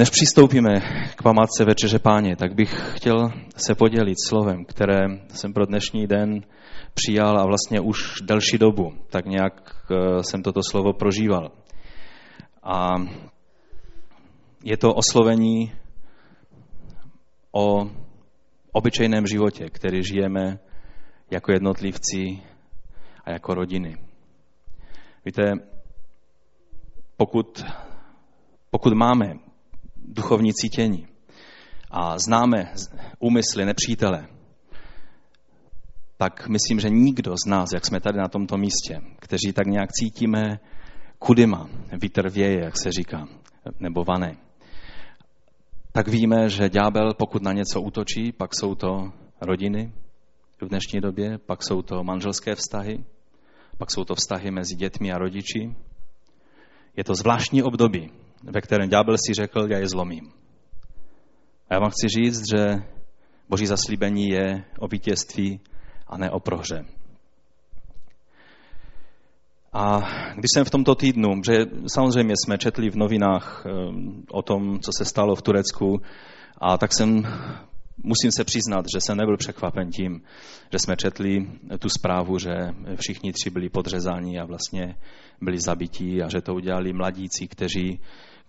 Než přistoupíme k památce Večeře Páně, tak bych chtěl se podělit slovem, které jsem pro dnešní den přijal a vlastně už delší dobu, tak nějak eh, jsem toto slovo prožíval. A je to oslovení o obyčejném životě, který žijeme jako jednotlivci a jako rodiny. Víte, pokud, pokud máme duchovní cítění. A známe úmysly nepřítele, tak myslím, že nikdo z nás, jak jsme tady na tomto místě, kteří tak nějak cítíme, kudyma vítr věje, jak se říká, nebo vané, tak víme, že ďábel, pokud na něco útočí, pak jsou to rodiny v dnešní době, pak jsou to manželské vztahy, pak jsou to vztahy mezi dětmi a rodiči. Je to zvláštní období, ve kterém ďábel si řekl, já je zlomím. A já vám chci říct, že boží zaslíbení je o vítězství a ne o prohře. A když jsem v tomto týdnu, že samozřejmě jsme četli v novinách ehm, o tom, co se stalo v Turecku, a tak jsem, musím se přiznat, že jsem nebyl překvapen tím, že jsme četli tu zprávu, že všichni tři byli podřezáni a vlastně byli zabití a že to udělali mladíci, kteří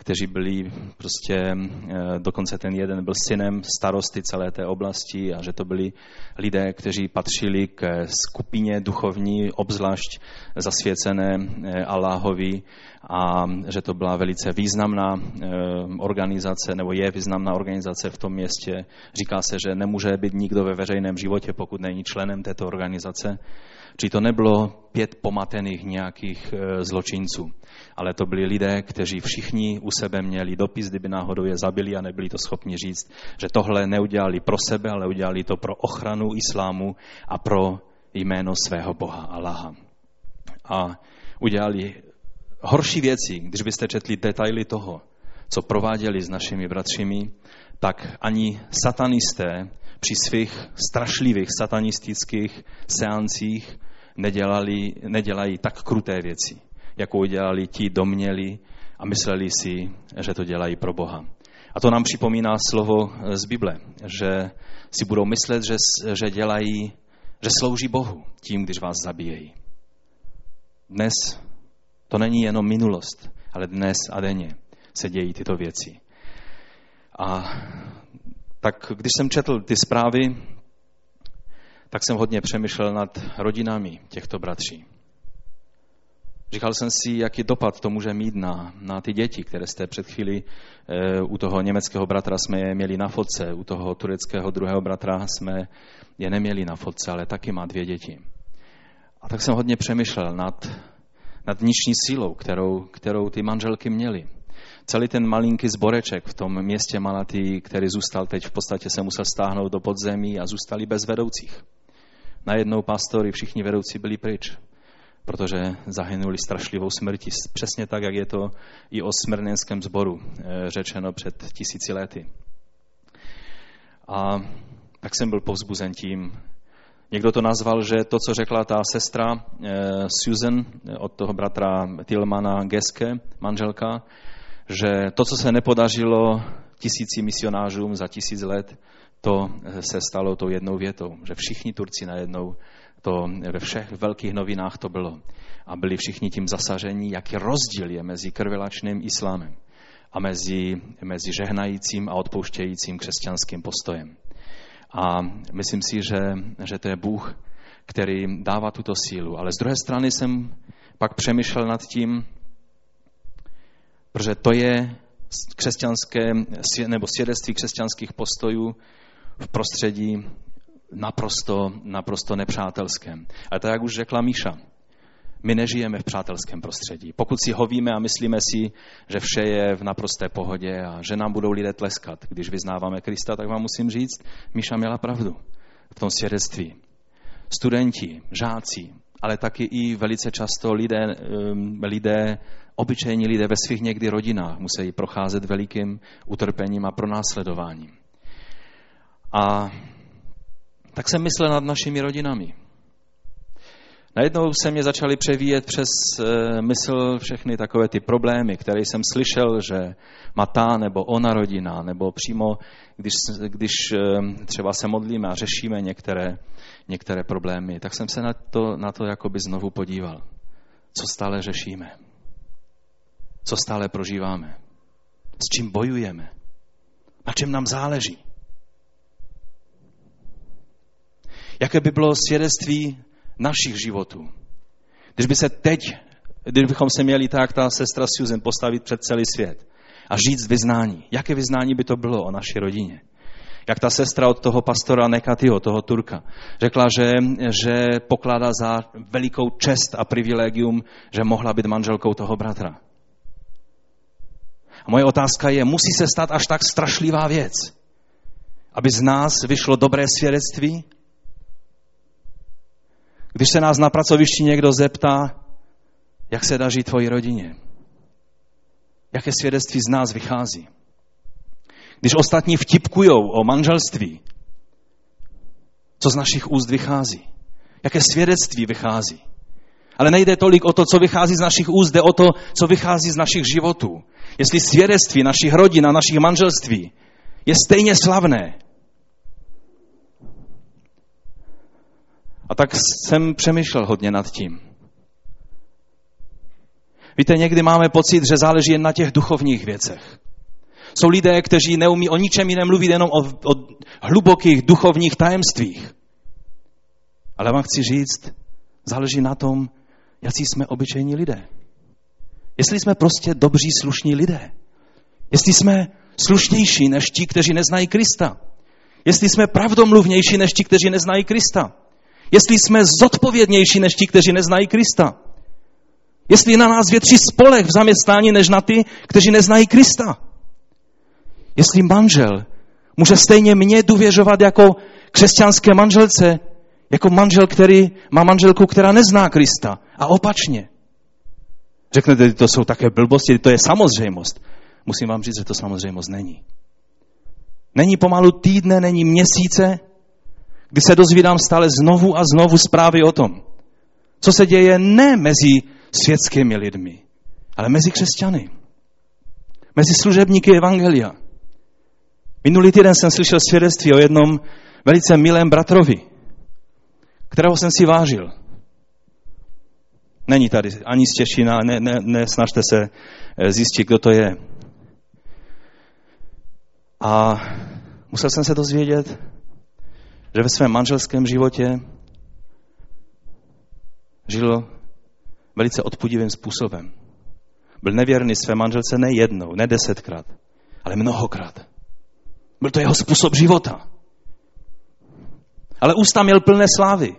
kteří byli prostě, eh, dokonce ten jeden byl synem starosty celé té oblasti a že to byli lidé, kteří patřili k skupině duchovní, obzvlášť zasvěcené eh, Aláhovi a že to byla velice významná eh, organizace, nebo je významná organizace v tom městě. Říká se, že nemůže být nikdo ve veřejném životě, pokud není členem této organizace. Či to nebylo pět pomatených nějakých e, zločinců, ale to byli lidé, kteří všichni u sebe měli dopis, kdyby náhodou je zabili a nebyli to schopni říct, že tohle neudělali pro sebe, ale udělali to pro ochranu islámu a pro jméno svého Boha Allaha. A udělali horší věci, když byste četli detaily toho, co prováděli s našimi bratřími, tak ani satanisté při svých strašlivých satanistických seancích nedělali, nedělají tak kruté věci, jako udělali ti domněli a mysleli si, že to dělají pro Boha. A to nám připomíná slovo z Bible, že si budou myslet, že, že dělají, že slouží Bohu tím, když vás zabíjejí. Dnes to není jenom minulost, ale dnes a denně se dějí tyto věci. A tak když jsem četl ty zprávy, tak jsem hodně přemýšlel nad rodinami těchto bratří. Říkal jsem si, jaký dopad to může mít na, na ty děti, které jste před chvíli e, u toho německého bratra jsme je měli na fotce, u toho tureckého druhého bratra jsme je neměli na fotce, ale taky má dvě děti. A tak jsem hodně přemýšlel nad, nad vnitřní sílou, kterou, kterou ty manželky měly celý ten malinký zboreček v tom městě Malatý, který zůstal teď, v podstatě se musel stáhnout do podzemí a zůstali bez vedoucích. Najednou pastory, všichni vedoucí byli pryč, protože zahynuli strašlivou smrtí. Přesně tak, jak je to i o smrněnském zboru eh, řečeno před tisíci lety. A tak jsem byl povzbuzen tím. Někdo to nazval, že to, co řekla ta sestra eh, Susan eh, od toho bratra Tilmana Geske, manželka, že to, co se nepodařilo tisíci misionářům za tisíc let, to se stalo tou jednou větou, že všichni Turci najednou, to ve všech velkých novinách to bylo. A byli všichni tím zasažení, jaký rozdíl je mezi krvilačným islámem a mezi, mezi žehnajícím a odpouštějícím křesťanským postojem. A myslím si, že, že to je Bůh, který dává tuto sílu. Ale z druhé strany jsem pak přemýšlel nad tím, Protože to je křesťanské, nebo svědectví křesťanských postojů v prostředí naprosto, naprosto nepřátelském. Ale tak, jak už řekla Míša, my nežijeme v přátelském prostředí. Pokud si hovíme a myslíme si, že vše je v naprosté pohodě a že nám budou lidé tleskat, když vyznáváme Krista, tak vám musím říct, Míša měla pravdu v tom svědectví. Studenti, žáci, ale taky i velice často lidé, lidé obyčejní lidé ve svých někdy rodinách musí procházet velikým utrpením a pronásledováním. A tak jsem myslel nad našimi rodinami. Najednou se mě začaly převíjet přes eh, mysl všechny takové ty problémy, které jsem slyšel, že má ta nebo ona rodina, nebo přímo, když, když eh, třeba se modlíme a řešíme některé, některé problémy, tak jsem se na to, na to jakoby znovu podíval. Co stále řešíme? Co stále prožíváme? S čím bojujeme? Na čem nám záleží? Jaké by bylo svědectví našich životů. Když by se teď, kdybychom se měli tak, ta sestra Susan postavit před celý svět a říct vyznání. Jaké vyznání by to bylo o naší rodině? Jak ta sestra od toho pastora Nekatyho, toho Turka, řekla, že, že pokládá za velikou čest a privilegium, že mohla být manželkou toho bratra. A moje otázka je, musí se stát až tak strašlivá věc, aby z nás vyšlo dobré svědectví, když se nás na pracovišti někdo zeptá, jak se daří tvoji rodině, jaké svědectví z nás vychází. Když ostatní vtipkujou o manželství, co z našich úst vychází, jaké svědectví vychází. Ale nejde tolik o to, co vychází z našich úst, jde o to, co vychází z našich životů. Jestli svědectví našich rodin a našich manželství je stejně slavné, A tak jsem přemýšlel hodně nad tím. Víte, někdy máme pocit, že záleží jen na těch duchovních věcech. Jsou lidé, kteří neumí o ničem jiném mluvit, jenom o, o hlubokých duchovních tajemstvích. Ale vám chci říct, záleží na tom, jaký jsme obyčejní lidé. Jestli jsme prostě dobří, slušní lidé. Jestli jsme slušnější než ti, kteří neznají Krista. Jestli jsme pravdomluvnější než ti, kteří neznají Krista. Jestli jsme zodpovědnější než ti, kteří neznají Krista. Jestli na nás větší spolech v zaměstnání než na ty, kteří neznají Krista. Jestli manžel může stejně mě důvěřovat jako křesťanské manželce, jako manžel, který má manželku, která nezná Krista. A opačně. Řeknete, to jsou také blbosti, to je samozřejmost. Musím vám říct, že to samozřejmost není. Není pomalu týdne, není měsíce, kdy se dozvídám stále znovu a znovu zprávy o tom, co se děje ne mezi světskými lidmi, ale mezi křesťany, mezi služebníky Evangelia. Minulý týden jsem slyšel svědectví o jednom velice milém bratrovi, kterého jsem si vážil. Není tady ani z Těšina, ne, ne, nesnažte se eh, zjistit, kdo to je. A musel jsem se dozvědět, že ve svém manželském životě žil velice odpudivým způsobem. Byl nevěrný své manželce ne jednou, ne desetkrát, ale mnohokrát. Byl to jeho způsob života. Ale ústa měl plné slávy.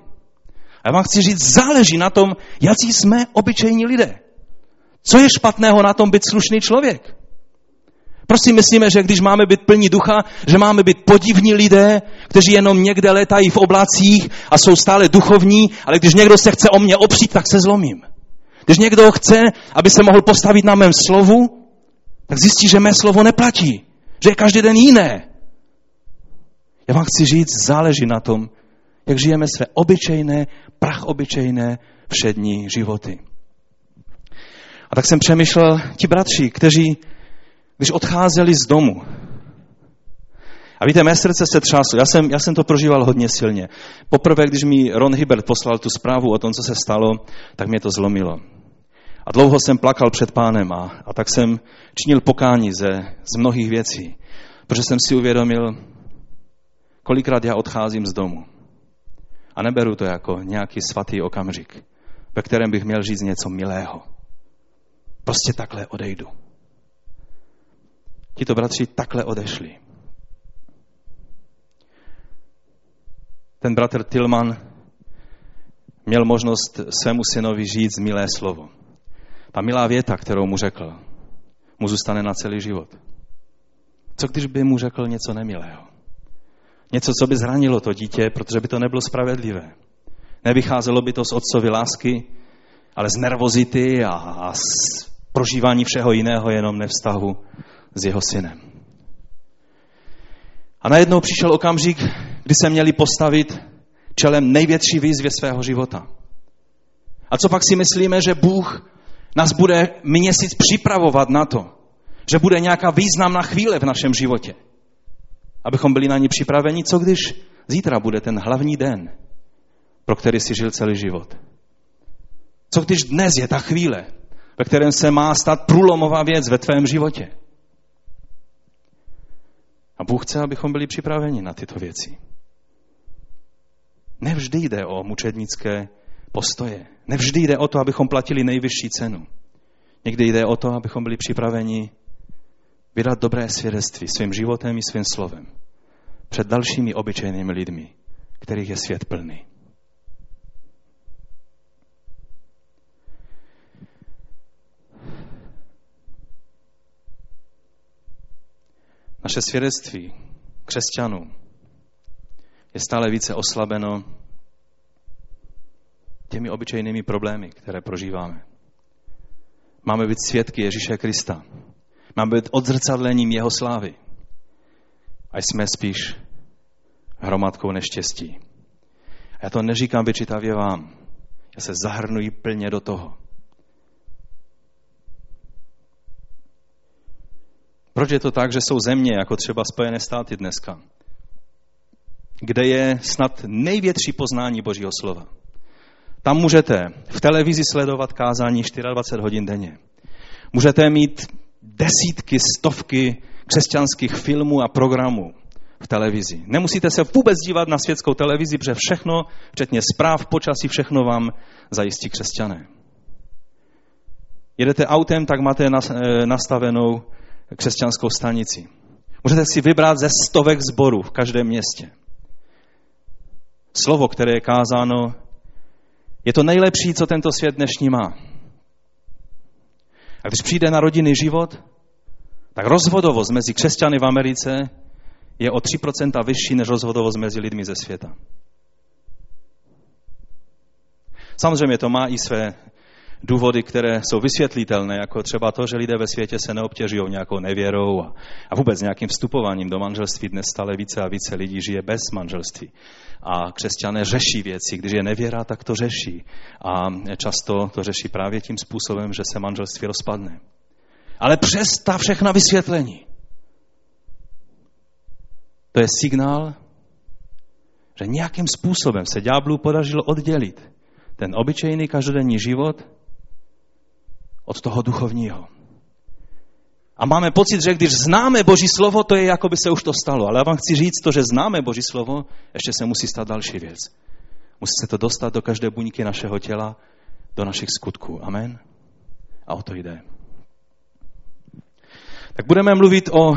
A já vám chci říct, záleží na tom, jaký jsme obyčejní lidé. Co je špatného na tom být slušný člověk? Prostě myslíme, že když máme být plní ducha, že máme být podivní lidé, kteří jenom někde letají v oblacích a jsou stále duchovní, ale když někdo se chce o mě opřít, tak se zlomím. Když někdo chce, aby se mohl postavit na mém slovu, tak zjistí, že mé slovo neplatí, že je každý den jiné. Já vám chci říct, záleží na tom, jak žijeme své obyčejné, prach obyčejné všední životy. A tak jsem přemýšlel, ti bratři, kteří když odcházeli z domu. A víte, mé srdce se třáslo. Já jsem, já jsem to prožíval hodně silně. Poprvé, když mi Ron Hibert poslal tu zprávu o tom, co se stalo, tak mě to zlomilo. A dlouho jsem plakal před pánem a, a tak jsem činil pokání ze, z mnohých věcí, protože jsem si uvědomil, kolikrát já odcházím z domu. A neberu to jako nějaký svatý okamžik, ve kterém bych měl říct něco milého. Prostě takhle odejdu tito bratři takhle odešli. Ten bratr Tilman měl možnost svému synovi říct milé slovo. Ta milá věta, kterou mu řekl, mu zůstane na celý život. Co když by mu řekl něco nemilého? Něco, co by zranilo to dítě, protože by to nebylo spravedlivé. Nevycházelo by to z otcovy lásky, ale z nervozity a, a z prožívání všeho jiného, jenom nevztahu s jeho synem. A najednou přišel okamžik, kdy se měli postavit čelem největší výzvě svého života. A co pak si myslíme, že Bůh nás bude měsíc připravovat na to, že bude nějaká významná chvíle v našem životě, abychom byli na ní připraveni, co když zítra bude ten hlavní den, pro který si žil celý život. Co když dnes je ta chvíle, ve kterém se má stát průlomová věc ve tvém životě? A Bůh chce, abychom byli připraveni na tyto věci. Nevždy jde o mučednické postoje. Nevždy jde o to, abychom platili nejvyšší cenu. Někdy jde o to, abychom byli připraveni vydat dobré svědectví svým životem i svým slovem před dalšími obyčejnými lidmi, kterých je svět plný. Naše svědectví křesťanů je stále více oslabeno těmi obyčejnými problémy, které prožíváme. Máme být svědky Ježíše Krista. Máme být odzrcadlením jeho slávy. A jsme spíš hromadkou neštěstí. A já to neříkám vyčítavě vám. Já se zahrnuji plně do toho. Proč je to tak, že jsou země, jako třeba Spojené státy dneska, kde je snad největší poznání Božího slova? Tam můžete v televizi sledovat kázání 24 hodin denně. Můžete mít desítky, stovky křesťanských filmů a programů v televizi. Nemusíte se vůbec dívat na světskou televizi, protože všechno, včetně zpráv, počasí, všechno vám zajistí křesťané. Jedete autem, tak máte eh, nastavenou křesťanskou stanici. Můžete si vybrat ze stovek zborů v každém městě. Slovo, které je kázáno, je to nejlepší, co tento svět dnešní má. A když přijde na rodinný život, tak rozvodovost mezi křesťany v Americe je o 3% vyšší než rozvodovost mezi lidmi ze světa. Samozřejmě to má i své důvody, které jsou vysvětlitelné, jako třeba to, že lidé ve světě se neobtěžují nějakou nevěrou a, a vůbec nějakým vstupováním do manželství. Dnes stále více a více lidí žije bez manželství. A křesťané řeší věci. Když je nevěra, tak to řeší. A často to řeší právě tím způsobem, že se manželství rozpadne. Ale přes ta všechna vysvětlení, to je signál, že nějakým způsobem se ďáblu podařilo oddělit ten obyčejný každodenní život od toho duchovního. A máme pocit, že když známe Boží slovo, to je jako by se už to stalo. Ale já vám chci říct to, že známe Boží slovo, ještě se musí stát další věc. Musí se to dostat do každé buňky našeho těla, do našich skutků. Amen? A o to jde. Tak budeme mluvit o,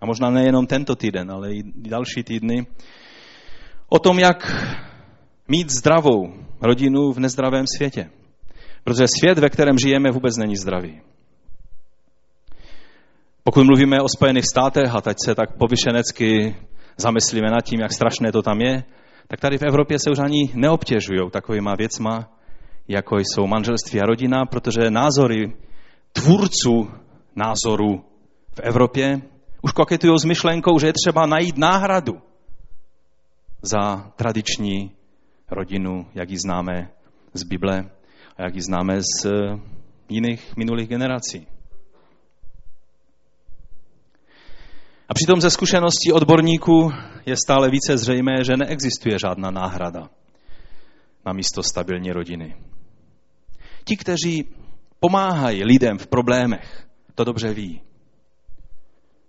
a možná nejenom tento týden, ale i další týdny, o tom, jak mít zdravou rodinu v nezdravém světě. Protože svět, ve kterém žijeme, vůbec není zdravý. Pokud mluvíme o Spojených státech, a teď se tak povyšenecky zamyslíme nad tím, jak strašné to tam je, tak tady v Evropě se už ani neobtěžují takovýma věcma, jako jsou manželství a rodina, protože názory tvůrců názoru v Evropě už koketují s myšlenkou, že je třeba najít náhradu za tradiční rodinu, jak ji známe z Bible jak ji známe z eh, jiných minulých generací. A přitom ze zkušeností odborníků je stále více zřejmé, že neexistuje žádná náhrada na místo stabilní rodiny. Ti, kteří pomáhají lidem v problémech, to dobře ví.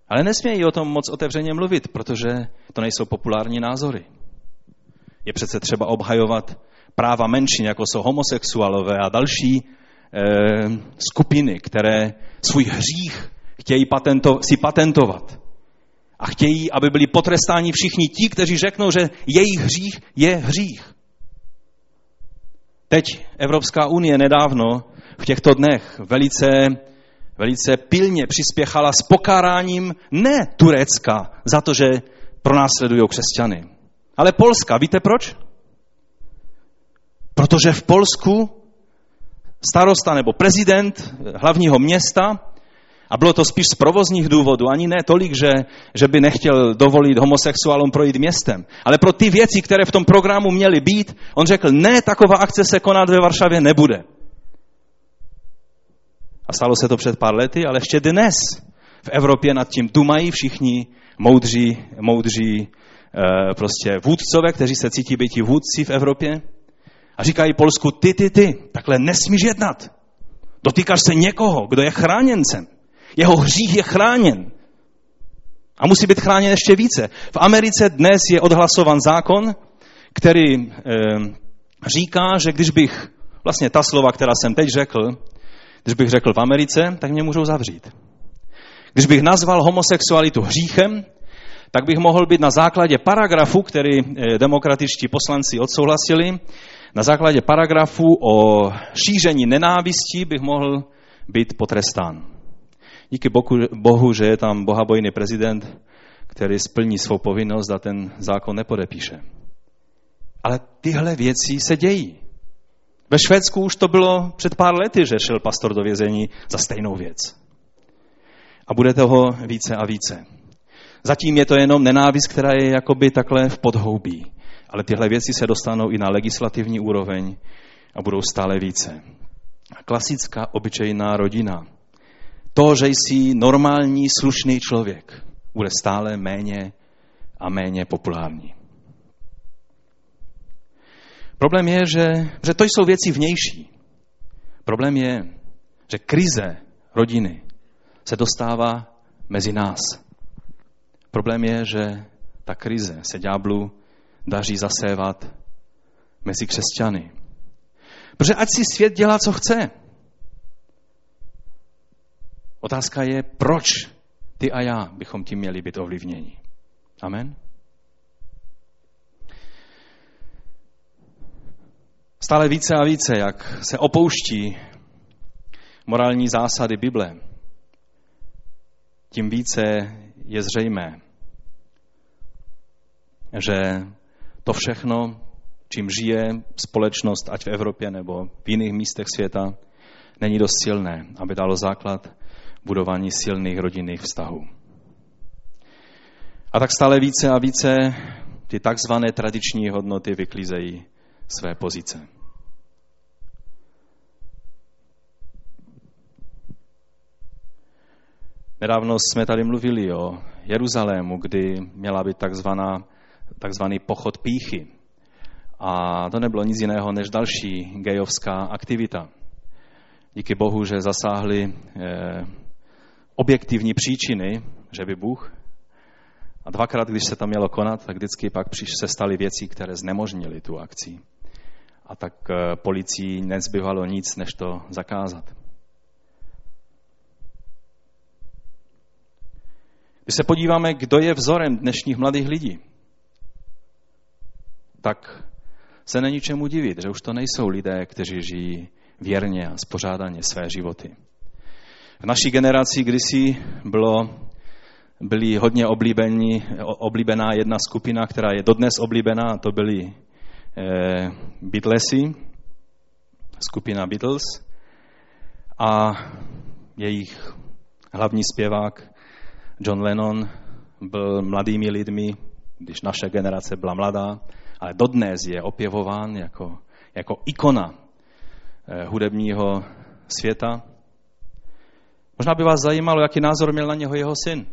Ale nesmějí o tom moc otevřeně mluvit, protože to nejsou populární názory. Je přece třeba obhajovat práva menšin, jako jsou homosexuálové a další e, skupiny, které svůj hřích chtějí patento, si patentovat. A chtějí, aby byli potrestáni všichni ti, kteří řeknou, že jejich hřích je hřích. Teď Evropská unie nedávno v těchto dnech velice, velice pilně přispěchala s pokáráním ne Turecka za to, že pronásledují křesťany, ale Polska. Víte proč? Protože v Polsku starosta nebo prezident hlavního města A bylo to spíš z provozních důvodů, ani ne tolik, že, že by nechtěl dovolit homosexuálům projít městem. Ale pro ty věci, které v tom programu měly být, on řekl, ne, taková akce se konat ve Varšavě nebude. A stalo se to před pár lety, ale ještě dnes v Evropě nad tím dumají všichni moudří, moudří e, prostě vůdcové, kteří se cítí být vůdci v Evropě. A říkají Polsku, ty, ty, ty, takhle nesmíš jednat. Dotýkáš se někoho, kdo je chráněncem. Jeho hřích je chráněn. A musí být chráněn ještě více. V Americe dnes je odhlasovan zákon, který e, říká, že když bych, vlastně ta slova, která jsem teď řekl, když bych řekl v Americe, tak mě můžou zavřít. Když bych nazval homosexualitu hříchem, tak bych mohl být na základě paragrafu, který eh, demokratičtí poslanci odsouhlasili, na základě paragrafu o šíření nenávistí bych mohl být potrestán. Díky bohu, bohu, že je tam bohabojný prezident, který splní svou povinnost a ten zákon nepodepíše. Ale tyhle věci se dějí. Ve Švédsku už to bylo před pár lety, že šel pastor do vězení za stejnou věc. A bude toho více a více. Zatím je to jenom nenávist, která je jakoby takhle v podhoubí. Ale tyhle věci se dostanou i na legislativní úroveň a budou stále více. Klasická obyčejná rodina. To, že jsi normální, slušný člověk, bude stále méně a méně populární. Problém je, že, že to jsou věci vnější. Problém je, že krize rodiny se dostává mezi nás. Problém je, že ta krize se ďáblu daří zasévat mezi křesťany. Protože ať si svět dělá, co chce. Otázka je, proč ty a já bychom tím měli být ovlivněni. Amen? Stále více a více, jak se opouští morální zásady Bible, tím více je zřejmé, že to všechno, čím žije společnost, ať v Evropě nebo v jiných místech světa, není dost silné, aby dalo základ budování silných rodinných vztahů. A tak stále více a více ty takzvané tradiční hodnoty vyklízejí své pozice. Nedávno jsme tady mluvili o Jeruzalému, kdy měla být takzvaná, takzvaný pochod píchy. A to nebylo nic jiného než další gejovská aktivita. Díky Bohu, že zasáhly eh, objektivní příčiny, že by Bůh. A dvakrát, když se to mělo konat, tak vždycky pak se staly věci, které znemožnily tu akci. A tak eh, policii nezbyvalo nic, než to zakázat. Když se podíváme, kdo je vzorem dnešních mladých lidí, tak se není čemu divit, že už to nejsou lidé, kteří žijí věrně a spořádaně své životy. V naší generaci kdysi bylo, byly hodně oblíbení, oblíbená jedna skupina, která je dodnes oblíbená, a to byly eh, Beatlesy, skupina Beatles a jejich hlavní zpěvák John Lennon byl mladými lidmi, když naše generace byla mladá, ale dodnes je opěvován jako, jako ikona eh, hudebního světa. Možná by vás zajímalo, jaký názor měl na něho jeho syn.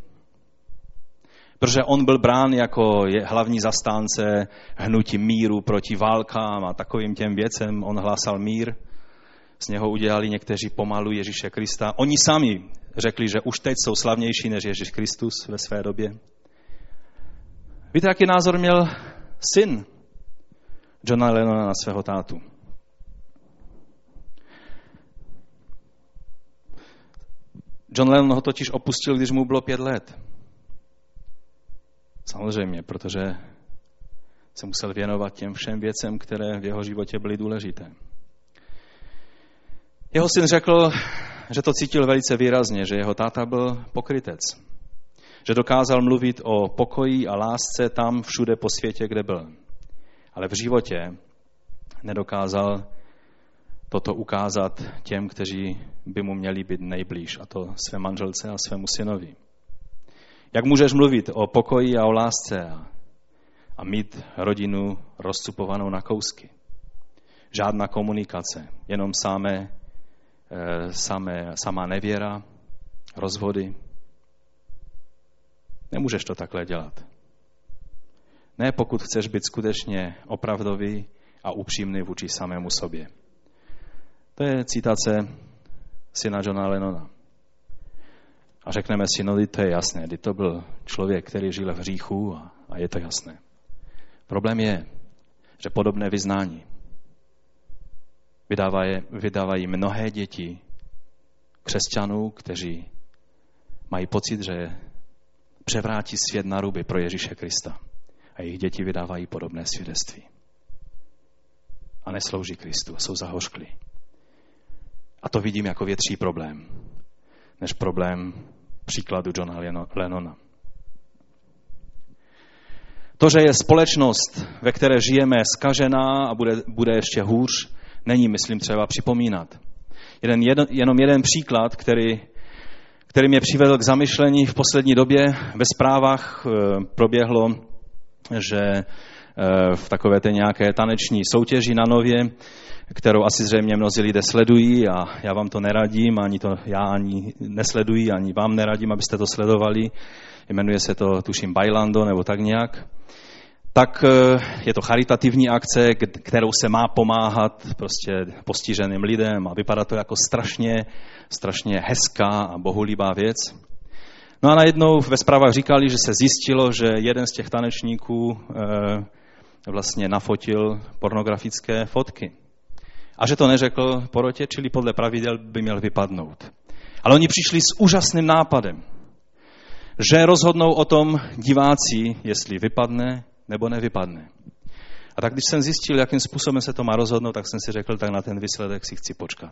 Protože on byl brán jako hlavní zastánce hnutí míru proti válkám a takovým těm věcem. On hlásal mír. Z něho udělali někteří pomalu Ježíše Krista. Oni sami řekli, že už teď jsou slavnější než Ježíš Kristus ve své době. Víte, jaký názor měl syn Johna Lennona na svého tátu? John Lennon ho totiž opustil, když mu bylo pět let. Samozřejmě, protože se musel věnovat těm všem věcem, které v jeho životě byly důležité. Jeho syn řekl, že to cítil velice výrazně, že jeho táta byl pokrytec. Že dokázal mluvit o pokoji a lásce tam všude po světě, kde byl. Ale v životě nedokázal toto ukázat těm, kteří by mu měli být nejblíž, a to své manželce a svému synovi. Jak můžeš mluvit o pokoji a o lásce a, a mít rodinu rozcupovanou na kousky? Žádná komunikace, jenom samé, e, samé, samá nevěra, rozvody. Nemůžeš to takhle dělat. Ne pokud chceš být skutečně opravdový a upřímný vůči samému sobě. To je citace syna Johna Lennona. A řekneme si, no to je jasné, kdy to byl člověk, který žil v hříchu a, a je to jasné. Problém je, že podobné vyznání vydávají, vydávají mnohé děti křesťanů, kteří mají pocit, že převrátí svět na ruby pro Ježíše Krista. A jejich děti vydávají podobné svědectví. A neslouží Kristu, jsou zahořklí. A to vidím jako větší problém, než problém příkladu Johna Lennona. To, že je společnost, ve které žijeme, skažená a bude, bude ještě hůř, není, myslím, třeba připomínat. Jeden, jeden, jenom jeden příklad, který, který mě přivedl k zamyšlení v poslední době. Ve zprávách e, proběhlo, že e, v takové té nějaké taneční soutěži na Nově kterou asi zřejmě mnozí lidé sledují a já vám to neradím, ani to já ani nesleduji, ani vám neradím, abyste to sledovali. Jmenuje se to, tuším, Bailando nebo tak nějak. Tak eh, je to charitativní akce, kterou se má pomáhat prostě postiženým lidem a vypadá to jako strašně, strašně hezká a bohulíbá věc. No a najednou ve zprávách říkali, že se zjistilo, že jeden z těch tanečníků e, vlastně nafotil pornografické fotky. A že to neřekl porotě, čili podle pravidel by měl vypadnout. Ale oni přišli s úžasným nápadem, že rozhodnou o tom diváci, jestli vypadne nebo nevypadne. A tak když jsem zjistil, jakým způsobem se to má rozhodnout, tak jsem si řekl, tak na ten výsledek si chci počkat.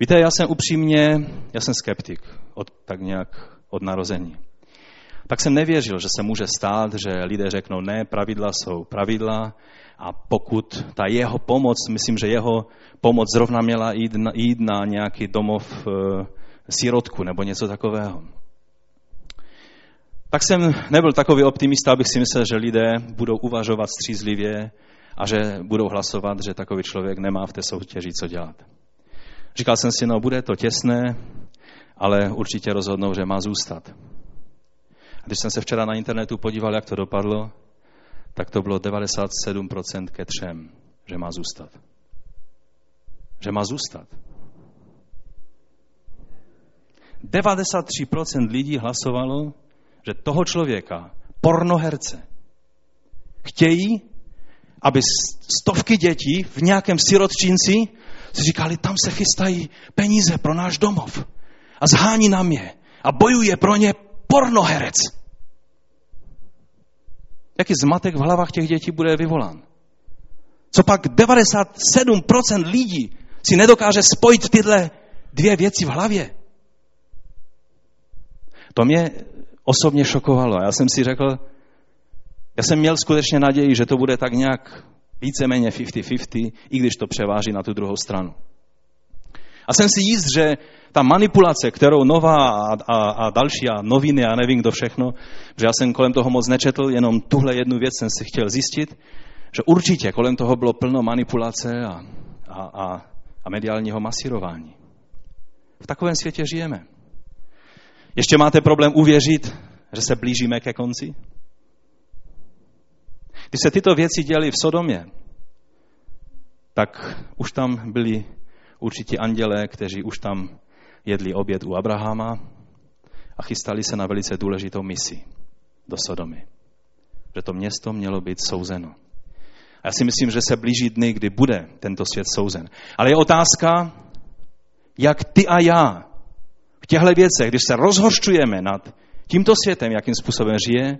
Víte, já jsem upřímně, já jsem skeptik, od, tak nějak od narození. Tak jsem nevěřil, že se může stát, že lidé řeknou, ne, pravidla jsou pravidla a pokud ta jeho pomoc, myslím, že jeho pomoc zrovna měla jít na, jít na nějaký domov e, sirotku nebo něco takového. Tak jsem nebyl takový optimista, abych si myslel, že lidé budou uvažovat střízlivě a že budou hlasovat, že takový člověk nemá v té soutěži co dělat. Říkal jsem si, no bude to těsné, ale určitě rozhodnou, že má zůstat. A když jsem se včera na internetu podíval, jak to dopadlo, tak to bylo 97% ke třem, že má zůstat. Že má zůstat. 93% lidí hlasovalo, že toho člověka, pornoherce, chtějí, aby stovky dětí v nějakém sirotčinci si říkali, tam se chystají peníze pro náš domov. A zhání na mě. A bojuje pro ně pornoherec. Jaký zmatek v hlavách těch dětí bude vyvolán? Co pak 97% lidí si nedokáže spojit tyhle dvě věci v hlavě? To mě osobně šokovalo. Já jsem si řekl, já jsem měl skutečně naději, že to bude tak nějak víceméně 50-50, i když to převáží na tu druhou stranu. A jsem si jist, že ta manipulace, kterou Nová a, a, a další a noviny a nevím kdo všechno, že já jsem kolem toho moc nečetl, jenom tuhle jednu věc jsem si chtěl zjistit, že určitě kolem toho bylo plno manipulace a, a, a, a mediálního masírování. V takovém světě žijeme. Ještě máte problém uvěřit, že se blížíme ke konci? Když se tyto věci děly v Sodomě, tak už tam byli určitě andělé, kteří už tam jedli oběd u Abrahama a chystali se na velice důležitou misi do Sodomy. Že to město mělo být souzeno. A já si myslím, že se blíží dny, kdy bude tento svět souzen. Ale je otázka, jak ty a já v těchto věcech, když se rozhorčujeme nad tímto světem, jakým způsobem žije,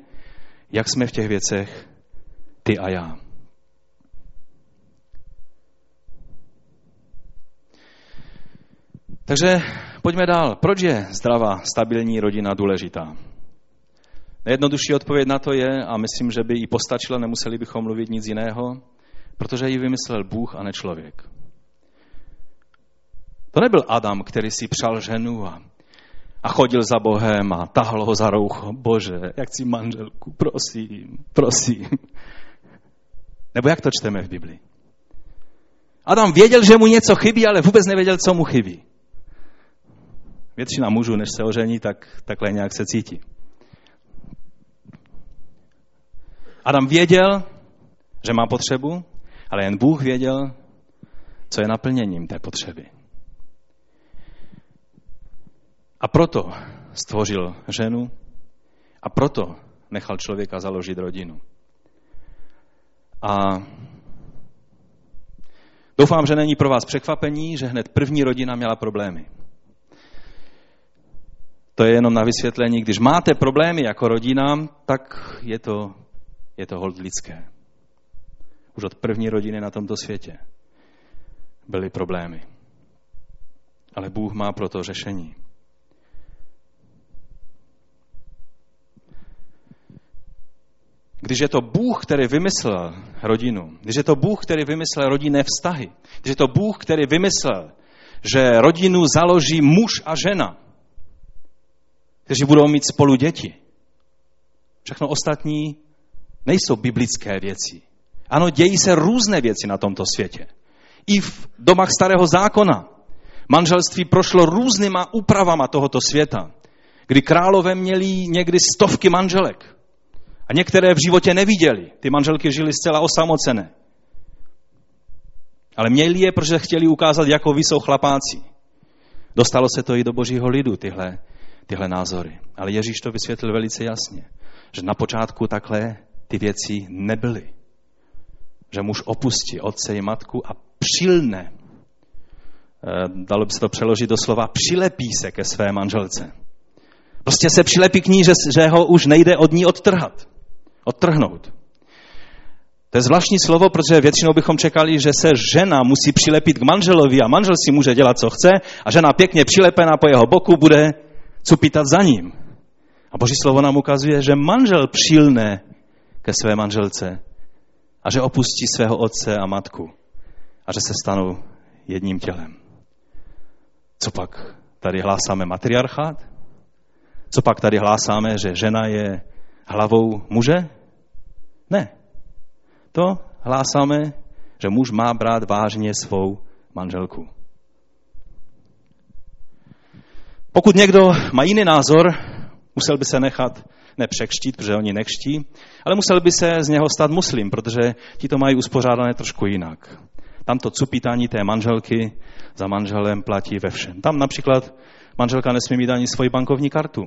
jak jsme v těch věcech ty a já. Takže pojďme dál. Proč je zdravá, stabilní rodina důležitá? Nejjednodušší odpověď na to je, a myslím, že by i postačila, nemuseli bychom mluvit nic jiného, protože ji vymyslel Bůh a ne člověk. To nebyl Adam, který si přál ženu a, a chodil za Bohem a tahal ho za roucho. Bože, jak si manželku, prosím, prosím. Nebo jak to čteme v Biblii? Adam věděl, že mu něco chybí, ale vůbec nevěděl, co mu chybí. Většina mužů, než se ožení, tak takhle nějak se cítí. Adam věděl, že má potřebu, ale jen Bůh věděl, co je naplněním té potřeby. A proto stvořil ženu a proto nechal člověka založit rodinu. A doufám, že není pro vás překvapení, že hned první rodina měla problémy. To je jenom na vysvětlení. Když máte problémy jako rodina, tak je to, je to hold lidské. Už od první rodiny na tomto světě byly problémy. Ale Bůh má pro to řešení. Když je to Bůh, který vymyslel rodinu, když je to Bůh, který vymyslel rodinné vztahy, když je to Bůh, který vymyslel, že rodinu založí muž a žena, kteří budou mít spolu děti. Všechno ostatní nejsou biblické věci. Ano, dějí se různé věci na tomto světě. I v domách starého zákona. Manželství prošlo různýma úpravama tohoto světa, kdy králové měli někdy stovky manželek. A některé v životě neviděli. Ty manželky žily zcela osamocené. Ale měli je, protože chtěli ukázat, jako vy jsou chlapáci. Dostalo se to i do božího lidu, tyhle, tyhle názory. Ale Ježíš to vysvětlil velice jasně, že na počátku takhle ty věci nebyly. Že muž opustí otce i matku a přilne. Eh, dalo by se to přeložit do slova přilepí se ke své manželce. Prostě se přilepí k ní, že, že ho už nejde od ní odtrhat odtrhnout. To je zvláštní slovo, protože většinou bychom čekali, že se žena musí přilepit k manželovi a manžel si může dělat, co chce a žena pěkně přilepená po jeho boku bude cupitat za ním. A Boží slovo nám ukazuje, že manžel přilne ke své manželce a že opustí svého otce a matku a že se stanou jedním tělem. Co pak tady hlásáme matriarchát? Co pak tady hlásáme, že žena je hlavou muže? Ne. To hlásáme, že muž má brát vážně svou manželku. Pokud někdo má jiný názor, musel by se nechat nepřekštít, protože oni nekští, ale musel by se z něho stát muslim, protože ti to mají uspořádané trošku jinak. Tam to cupítání té manželky za manželem platí ve všem. Tam například manželka nesmí mít ani svoji bankovní kartu.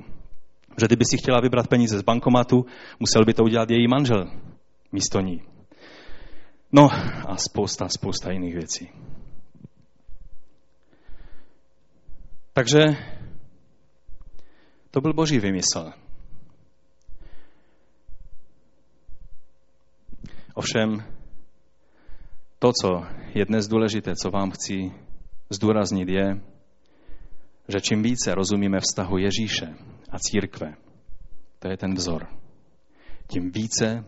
Že kdyby si chtěla vybrat peníze z bankomatu, musel by to udělat její manžel místo ní. No a spousta, spousta jiných věcí. Takže to byl boží vymysl. Ovšem, to, co je dnes důležité, co vám chci zdůraznit, je, že čím více rozumíme vztahu Ježíše a církve, to je ten vzor, tím více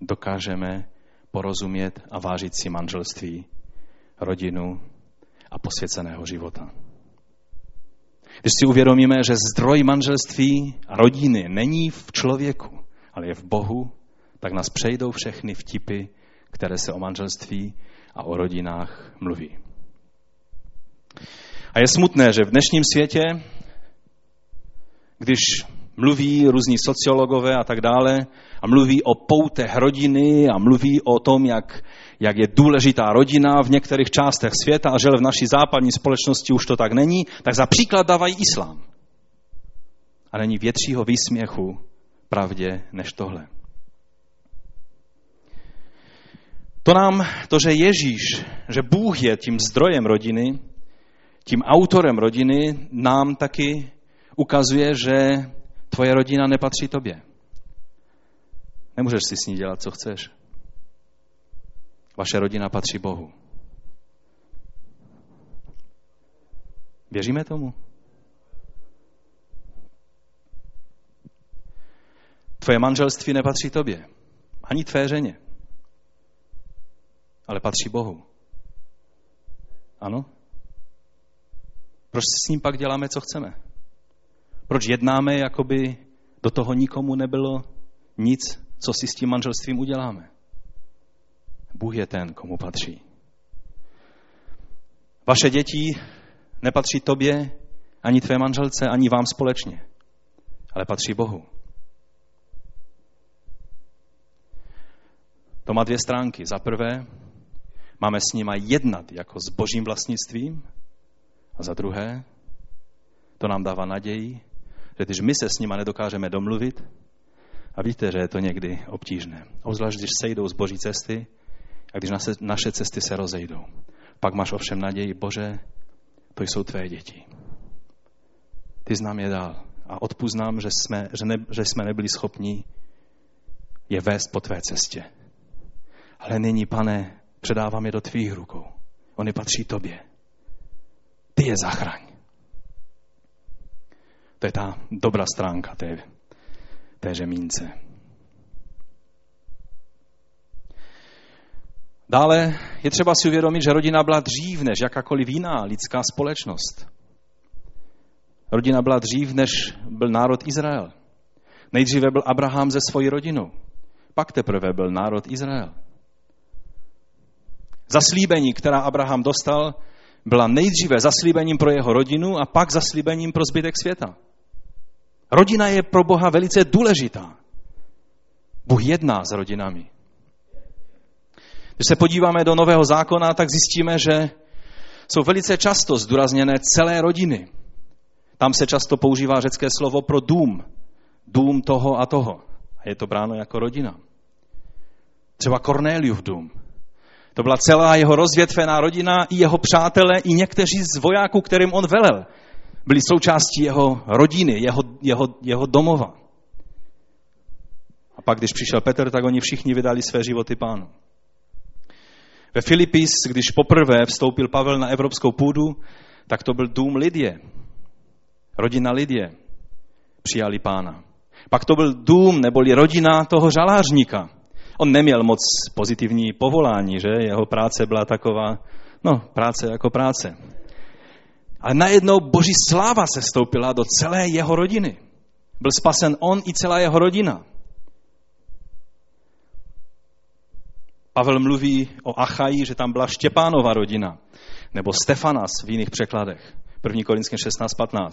dokážeme porozumět a vážit si manželství, rodinu a posvěceného života. Když si uvědomíme, že zdroj manželství a rodiny není v člověku, ale je v Bohu, tak nás přejdou všechny vtipy, které se o manželství a o rodinách mluví. A je smutné, že v dnešním světě, když mluví různí sociologové a tak dále a mluví o poutech rodiny a mluví o tom, jak, jak je důležitá rodina v některých částech světa a že v naší západní společnosti už to tak není, tak za příklad dávají islám. A není většího výsměchu pravdě než tohle. To nám, to, že Ježíš, že Bůh je tím zdrojem rodiny, tím autorem rodiny, nám taky ukazuje, že tvoje rodina nepatří tobě. Nemůžeš si s ní dělat, co chceš. Vaše rodina patří Bohu. Věříme tomu? Tvoje manželství nepatří tobě, ani tvé ženě, ale patří Bohu. Ano? Proč s ním pak děláme, co chceme? Proč jednáme, jako by do toho nikomu nebylo nic, co si s tím manželstvím uděláme? Bůh je ten, komu patří. Vaše děti nepatří tobě, ani tvé manželce, ani vám společně, ale patří Bohu. To má dvě stránky. Za prvé, máme s nima jednat jako s božím vlastnictvím a za druhé, to nám dává naději, když my se s nima nedokážeme domluvit, a víte, že je to někdy obtížné, obzvlášť když sejdou z boží cesty a když naše, cesty se rozejdou. Pak máš ovšem naději, Bože, to jsou tvé děti. Ty znám je dál a odpuznám, že jsme, že, ne, že jsme nebyli schopni je vést po tvé cestě. Ale nyní, pane, předávám je do tvých rukou. Oni patří tobě. Ty je zachraň. To je ta dobrá stránka té, té řemínce. Dále je třeba si uvědomit, že rodina byla dřív než jakákoliv jiná lidská společnost. Rodina byla dřív, než byl národ Izrael. Nejdříve byl Abraham ze svojí rodinou. Pak teprve byl národ Izrael. Zaslíbení, která Abraham dostal, byla nejdříve zaslíbením pro jeho rodinu a pak zaslíbením pro zbytek světa. Rodina je pro Boha velice důležitá. Bůh jedná s rodinami. Když se podíváme do Nového zákona, tak zjistíme, že jsou velice často zdůrazněné celé rodiny. Tam se často používá řecké slovo pro dům. Dům toho a toho. A je to bráno jako rodina. Třeba Cornéliův dům. To byla celá jeho rozvětvená rodina, i jeho přátelé, i někteří z vojáků, kterým on velel. Byli součástí jeho rodiny, jeho, jeho, jeho domova. A pak, když přišel Petr, tak oni všichni vydali své životy pánu. Ve Filipis, když poprvé vstoupil Pavel na evropskou půdu, tak to byl dům Lidie. Rodina Lidie přijali pána. Pak to byl dům neboli rodina toho žalářníka. On neměl moc pozitivní povolání, že? Jeho práce byla taková, no, práce jako práce. Ale najednou boží sláva se stoupila do celé jeho rodiny. Byl spasen on i celá jeho rodina. Pavel mluví o Achaji, že tam byla Štěpánova rodina, nebo Stefanas v jiných překladech. 1. Korinským 16.15.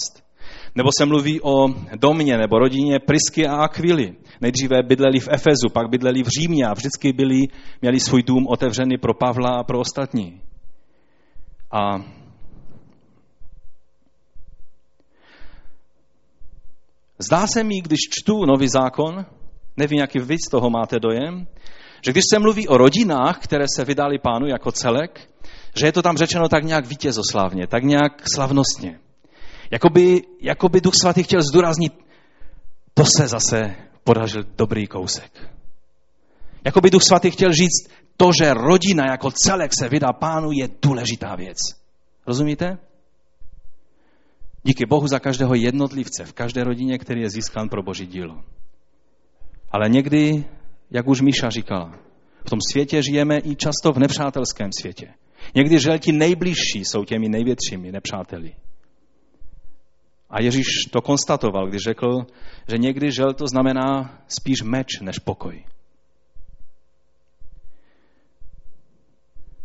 Nebo se mluví o domě nebo rodině Prisky a Akvily. Nejdříve bydleli v Efezu, pak bydleli v Římě a vždycky byli, měli svůj dům otevřený pro Pavla a pro ostatní. A zdá se mi, když čtu nový zákon, nevím, jaký vy z toho máte dojem, že když se mluví o rodinách, které se vydali pánu jako celek, že je to tam řečeno tak nějak vítězoslavně, tak nějak slavnostně. Jakoby, jakoby Duch Svatý chtěl zdůraznit, to se zase podařil dobrý kousek. Jakoby Duch Svatý chtěl říct, to, že rodina jako celek se vydá pánu, je důležitá věc. Rozumíte? Díky Bohu za každého jednotlivce v každé rodině, který je získán pro Boží dílo. Ale někdy jak už Míša říkala. V tom světě žijeme i často v nepřátelském světě. Někdy žel ti nejbližší jsou těmi největšími nepřáteli. A Ježíš to konstatoval, když řekl, že někdy žel to znamená spíš meč než pokoj.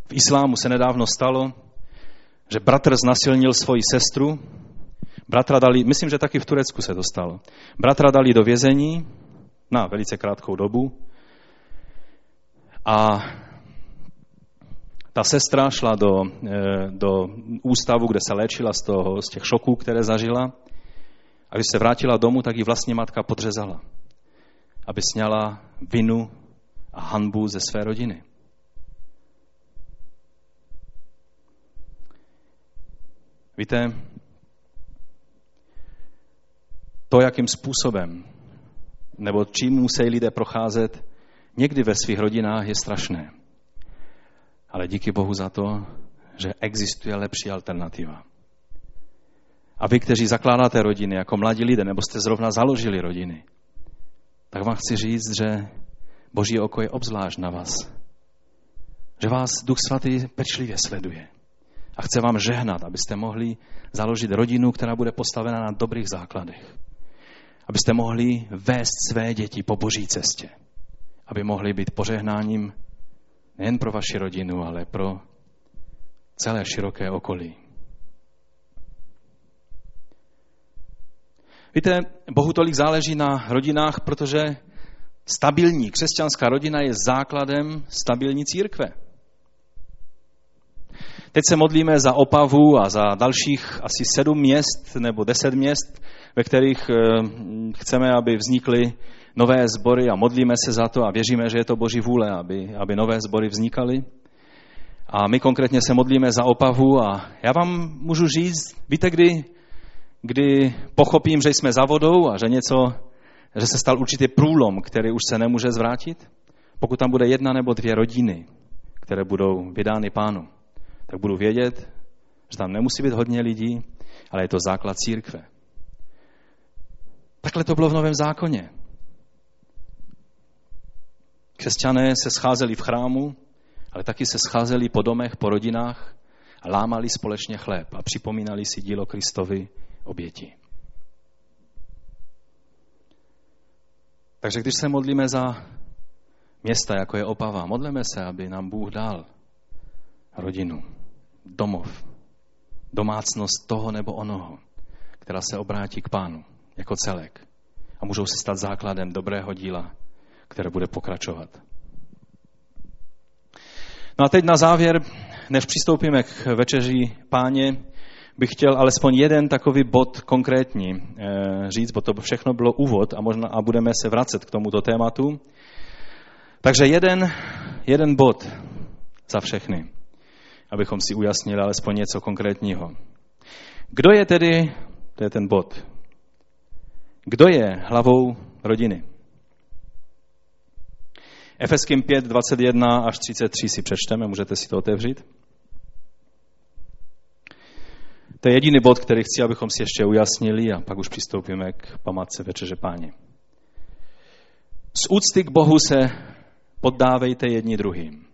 V islámu se nedávno stalo, že bratr znasilnil svoji sestru, bratra dali, myslím, že taky v Turecku se to stalo, bratra dali do vězení na velice krátkou dobu a ta sestra šla do, eh, do ústavu, kde se léčila z, toho, z těch šoků, které zažila. A když se vrátila domů, tak ji vlastně matka podřezala, aby sněla vinu a hanbu ze své rodiny. Víte, to, jakým způsobem nebo čím musí lidé procházet, někdy ve svých rodinách je strašné. Ale díky Bohu za to, že existuje lepší alternativa. A vy, kteří zakládáte rodiny jako mladí lidé, nebo jste zrovna založili rodiny, tak vám chci říct, že Boží oko je obzvlášť na vás. Že vás Duch Svatý pečlivě sleduje. A chce vám žehnat, abyste mohli založit rodinu, která bude postavena na dobrých základech. Abyste mohli vést své děti po boží cestě. Aby mohli být požehnáním nejen pro vaši rodinu, ale pro celé široké okolí. Víte, Bohu tolik záleží na rodinách, protože stabilní křesťanská rodina je základem stabilní církve. Teď se modlíme za Opavu a za dalších asi sedm měst nebo deset měst, ve kterých eh, chceme, aby vznikly nové sbory a modlíme se za to a věříme, že je to Boží vůle, aby, aby nové sbory vznikaly. A my konkrétně se modlíme za Opavu a já vám můžu říct, víte, kdy, kdy pochopím, že jsme za vodou a že něco, že se stal určitý průlom, který už se nemůže zvrátit? Pokud tam bude jedna nebo dvě rodiny, které budou vydány pánu tak budu vědět, že tam nemusí být hodně lidí, ale je to základ církve. Takhle to bylo v Novém zákoně. Křesťané se scházeli v chrámu, ale taky se scházeli po domech, po rodinách a lámali společně chléb a připomínali si dílo Kristovi oběti. Takže když se modlíme za města, jako je Opava, modleme se, aby nám Bůh dal rodinu, domov, domácnost toho nebo onoho, která se obrátí k pánu jako celek a můžou se stát základem dobrého díla, které bude pokračovat. No a teď na závěr, než přistoupíme k večeři páně, bych chtěl alespoň jeden takový bod konkrétní eh, říct, bo to všechno bylo úvod a, možná, a budeme se vracet k tomuto tématu. Takže jeden, jeden bod za všechny abychom si ujasnili alespoň něco konkrétního. Kdo je tedy, to je ten bod, kdo je hlavou rodiny? Efeským 5, 21 až 33 si přečteme, můžete si to otevřít. To je jediný bod, který chci, abychom si ještě ujasnili a pak už přistoupíme k památce Večeře Páně. Z úcty k Bohu se poddávejte jedni druhým.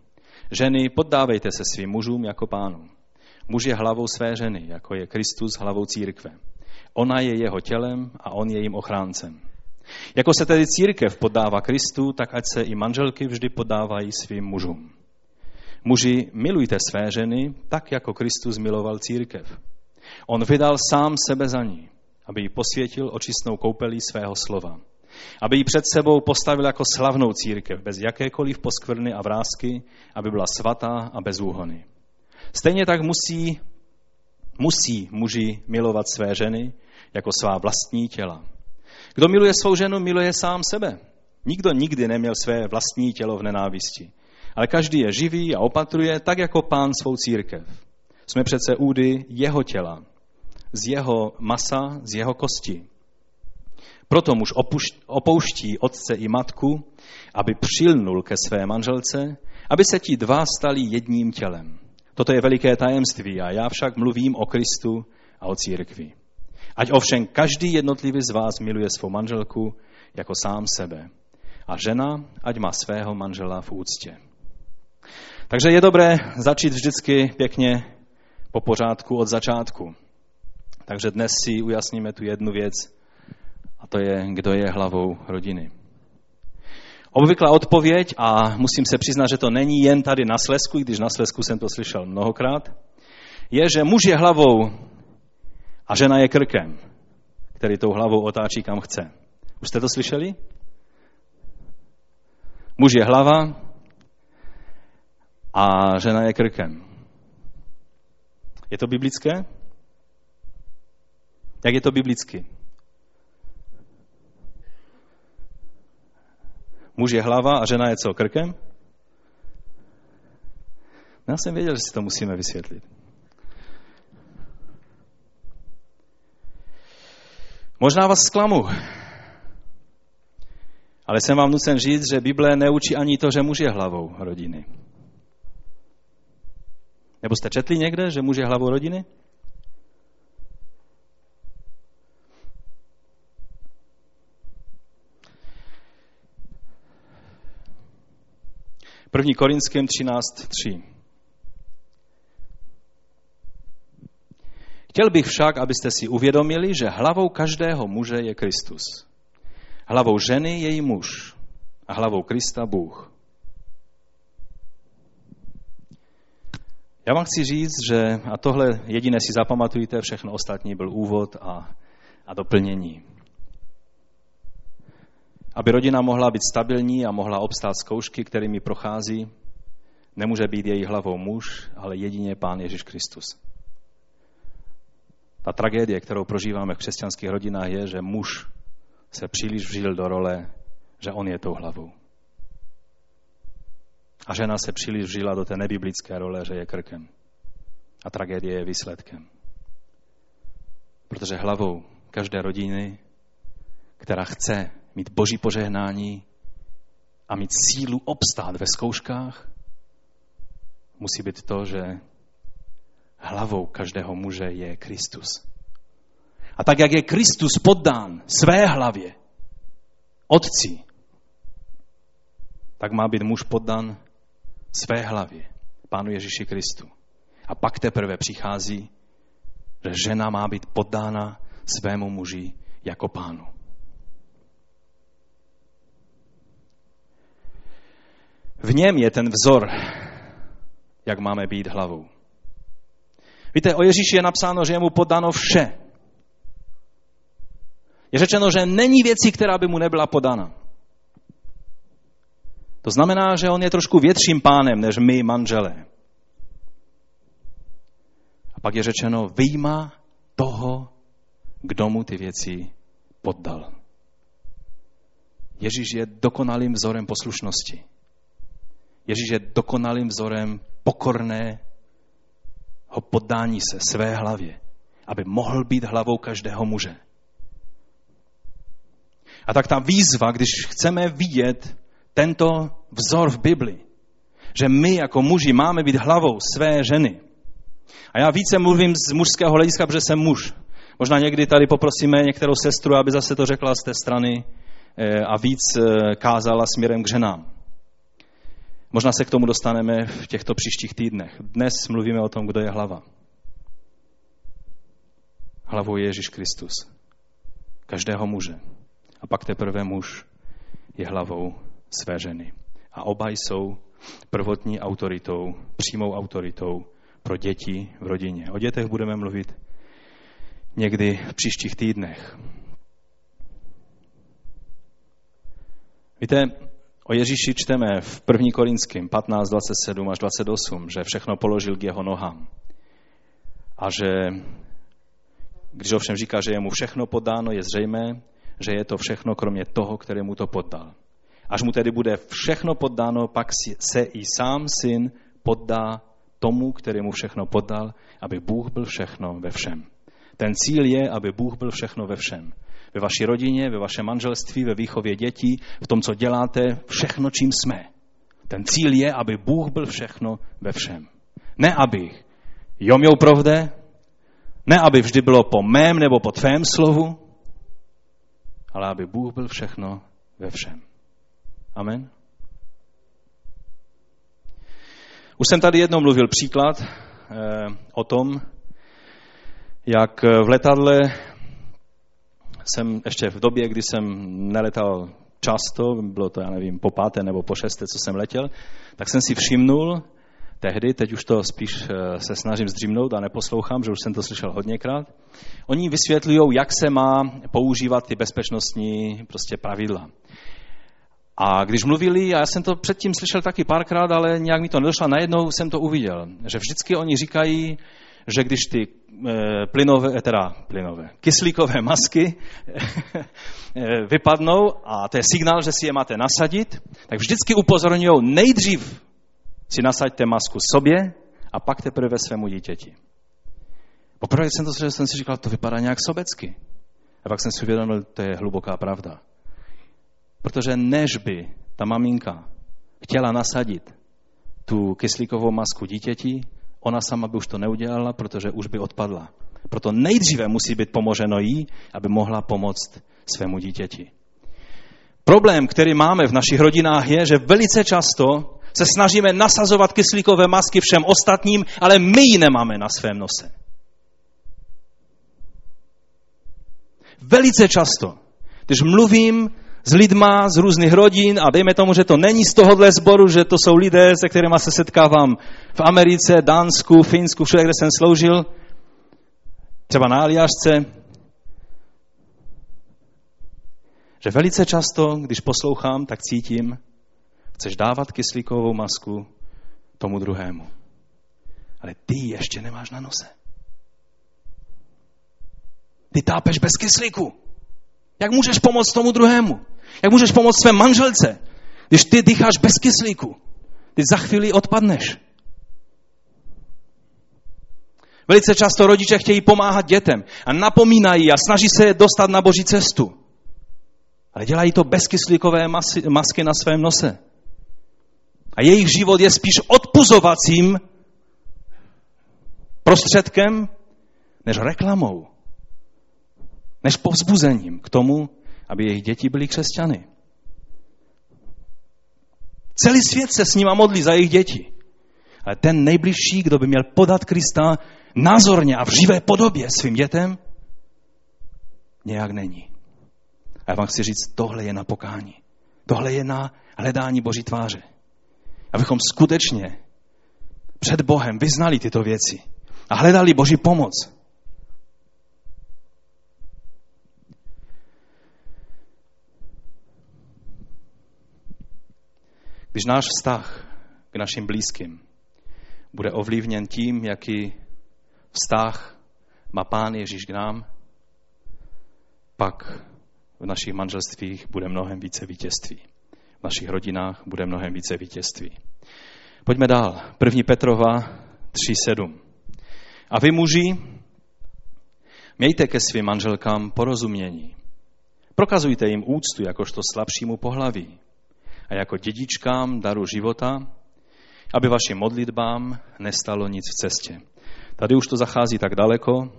Ženy, poddávejte se svým mužům jako pánu. Muž je hlavou své ženy, jako je Kristus hlavou církve. Ona je jeho tělem a on je jejím ochráncem. Jako se tedy církev poddává Kristu, tak ať se i manželky vždy podávají svým mužům. Muži, milujte své ženy, tak jako Kristus miloval církev. On vydal sám sebe za ní, aby ji posvětil očistnou koupelí svého slova aby ji před sebou postavil jako slavnou církev, bez jakékoliv poskvrny a vrázky, aby byla svatá a bez úhony. Stejně tak musí, musí muži milovat své ženy jako svá vlastní těla. Kdo miluje svou ženu, miluje sám sebe. Nikdo nikdy neměl své vlastní tělo v nenávisti. Ale každý je živý a opatruje tak jako pán svou církev. Jsme přece údy jeho těla, z jeho masa, z jeho kosti. Proto muž opouští otce i matku, aby přilnul ke své manželce, aby se ti dva stali jedním tělem. Toto je veliké tajemství a já však mluvím o Kristu a o církvi. Ať ovšem každý jednotlivý z vás miluje svou manželku jako sám sebe. A žena, ať má svého manžela v úctě. Takže je dobré začít vždycky pěkně po pořádku od začátku. Takže dnes si ujasníme tu jednu věc, a to je, kdo je hlavou rodiny. Obvyklá odpověď, a musím se přiznat, že to není jen tady na Slesku, když na Slesku jsem to slyšel mnohokrát, je, že muž je hlavou a žena je krkem, který tou hlavou otáčí kam chce. Už jste to slyšeli? Muž je hlava a žena je krkem. Je to biblické? Jak je to biblicky? Muž je hlava a žena je co, krkem? Já jsem věděl, že si to musíme vysvětlit. Možná vás zklamu, ale jsem vám nucen říct, že Bible neučí ani to, že muž je hlavou rodiny. Nebo jste četli někde, že muž je hlavou rodiny? První Korinským 13.3. Chtěl bych však, abyste si uvědomili, že hlavou každého muže je Kristus. Hlavou ženy je její muž a hlavou Krista Bůh. Já vám chci říct, že, a tohle jediné si zapamatujte, všechno ostatní byl úvod a, a doplnění. Aby rodina mohla být stabilní a mohla obstát zkoušky, kterými prochází, nemůže být její hlavou muž, ale jedině Pán Ježíš Kristus. Ta tragédie, kterou prožíváme v křesťanských rodinách, je, že muž se příliš vžil do role, že on je tou hlavou. A žena se příliš vžila do té nebiblické role, že je krkem. A tragédie je výsledkem. Protože hlavou každé rodiny, která chce mít boží požehnání a mít sílu obstát ve zkouškách, musí být to, že hlavou každého muže je Kristus. A tak, jak je Kristus poddán své hlavě, otci, tak má být muž poddan své hlavě, Pánu Ježíši Kristu. A pak teprve přichází, že žena má být poddána svému muži jako pánu. V něm je ten vzor, jak máme být hlavou. Víte, o Ježíši je napsáno, že je mu podáno vše. Je řečeno, že není věcí, která by mu nebyla podána. To znamená, že on je trošku větším pánem, než my, manželé. A pak je řečeno, vyjma toho, kdo mu ty věci poddal. Ježíš je dokonalým vzorem poslušnosti. Ježíš je dokonalým vzorem pokorné ho poddání se své hlavě, aby mohl být hlavou každého muže. A tak ta výzva, když chceme vidět tento vzor v Bibli, že my jako muži máme být hlavou své ženy. A já více mluvím z mužského hlediska, protože jsem muž. Možná někdy tady poprosíme některou sestru, aby zase to řekla z té strany eh, a víc eh, kázala směrem k ženám. Možná se k tomu dostaneme v těchto příštích týdnech. Dnes mluvíme o tom, kdo je hlava. Hlavou je Ježíš Kristus. Každého muže. A pak teprve muž je hlavou své ženy. A oba jsou prvotní autoritou, přímou autoritou pro děti v rodině. O dětech budeme mluvit někdy v příštích týdnech. Víte, O Ježíši čteme v 1. Korinským 15, 27 až 28, že všechno položil k jeho nohám. A že, když ovšem říká, že je mu všechno podáno, je zřejmé, že je to všechno kromě toho, který mu to poddal. Až mu tedy bude všechno poddáno, pak se i sám syn poddá tomu, který mu všechno poddal, aby Bůh byl všechno ve všem. Ten cíl je, aby Bůh byl všechno ve všem ve vaší rodině, ve vašem manželství, ve výchově dětí, v tom, co děláte, všechno, čím jsme. Ten cíl je, aby Bůh byl všechno ve všem. Ne aby jo měl pravde, ne aby vždy bylo po mém nebo po tvém slovu, ale aby Bůh byl všechno ve všem. Amen. Už jsem tady jednou mluvil příklad eh, o tom, jak v letadle jsem ještě v době, kdy jsem neletal často, bylo to, já nevím, po páté nebo po šesté, co jsem letěl, tak jsem si všimnul tehdy, teď už to spíš eh, se snažím zdřímnout a neposlouchám, že už jsem to slyšel hodněkrát. Oni vysvětlují, jak se má používat ty bezpečnostní prostě pravidla. A když mluvili, a já jsem to předtím slyšel taky párkrát, ale nějak mi to nedošlo, najednou jsem to uviděl, že vždycky oni říkají, že když ty eh, plynové, teda plynové, kyslíkové masky eh, vypadnou a to je signál, že si je máte nasadit, tak vždycky upozorňují nejdřív si nasaďte masku sobě a pak teprve svému dítěti. Poprvé jsem to slyšel, jsem si říkal, to vypadá nějak sobecky. A pak jsem si uvědomil, to je hluboká pravda. Protože než by ta maminka chtěla nasadit tu kyslíkovou masku dítěti, ona sama by už to neudělala, protože už by odpadla. Proto nejdříve musí být pomoženo jí, aby mohla pomoct svému dítěti. Problém, který máme v našich rodinách, je, že velice často se snažíme nasazovat kyslíkové masky všem ostatním, ale my ji nemáme na svém nose. Velice často, když mluvím s lidma z různých rodin a dejme tomu, že to není z tohohle sboru, že to jsou lidé, se kterými se setkávám v Americe, Dánsku, Finsku, všude, kde jsem sloužil, třeba na Aliášce, že velice často, když poslouchám, tak cítím, chceš dávat kyslíkovou masku tomu druhému. Ale ty ještě nemáš na nose. Ty tápeš bez kyslíku. Jak můžeš pomoct tomu druhému? Jak můžeš pomoct své manželce, když ty dýcháš bez kyslíku? Ty za chvíli odpadneš. Velice často rodiče chtějí pomáhat dětem a napomínají a snaží se je dostat na boží cestu. Ale dělají to bez kyslíkové masky na svém nose. A jejich život je spíš odpuzovacím prostředkem, než reklamou, než povzbuzením k tomu, aby jejich děti byly křesťany. Celý svět se s nima modlí za jejich děti. Ale ten nejbližší, kdo by měl podat Krista názorně a v živé podobě svým dětem, nějak není. A já vám chci říct, tohle je na pokání. Tohle je na hledání Boží tváře. Abychom skutečně před Bohem vyznali tyto věci a hledali Boží pomoc. Když náš vztah k našim blízkým bude ovlivněn tím, jaký vztah má Pán Ježíš k nám, pak v našich manželstvích bude mnohem více vítězství. V našich rodinách bude mnohem více vítězství. Pojďme dál. 1. Petrova 3.7. A vy muži, mějte ke svým manželkám porozumění. Prokazujte jim úctu jakožto slabšímu pohlaví a jako dědičkám daru života, aby vašim modlitbám nestalo nic v cestě. Tady už to zachází tak daleko,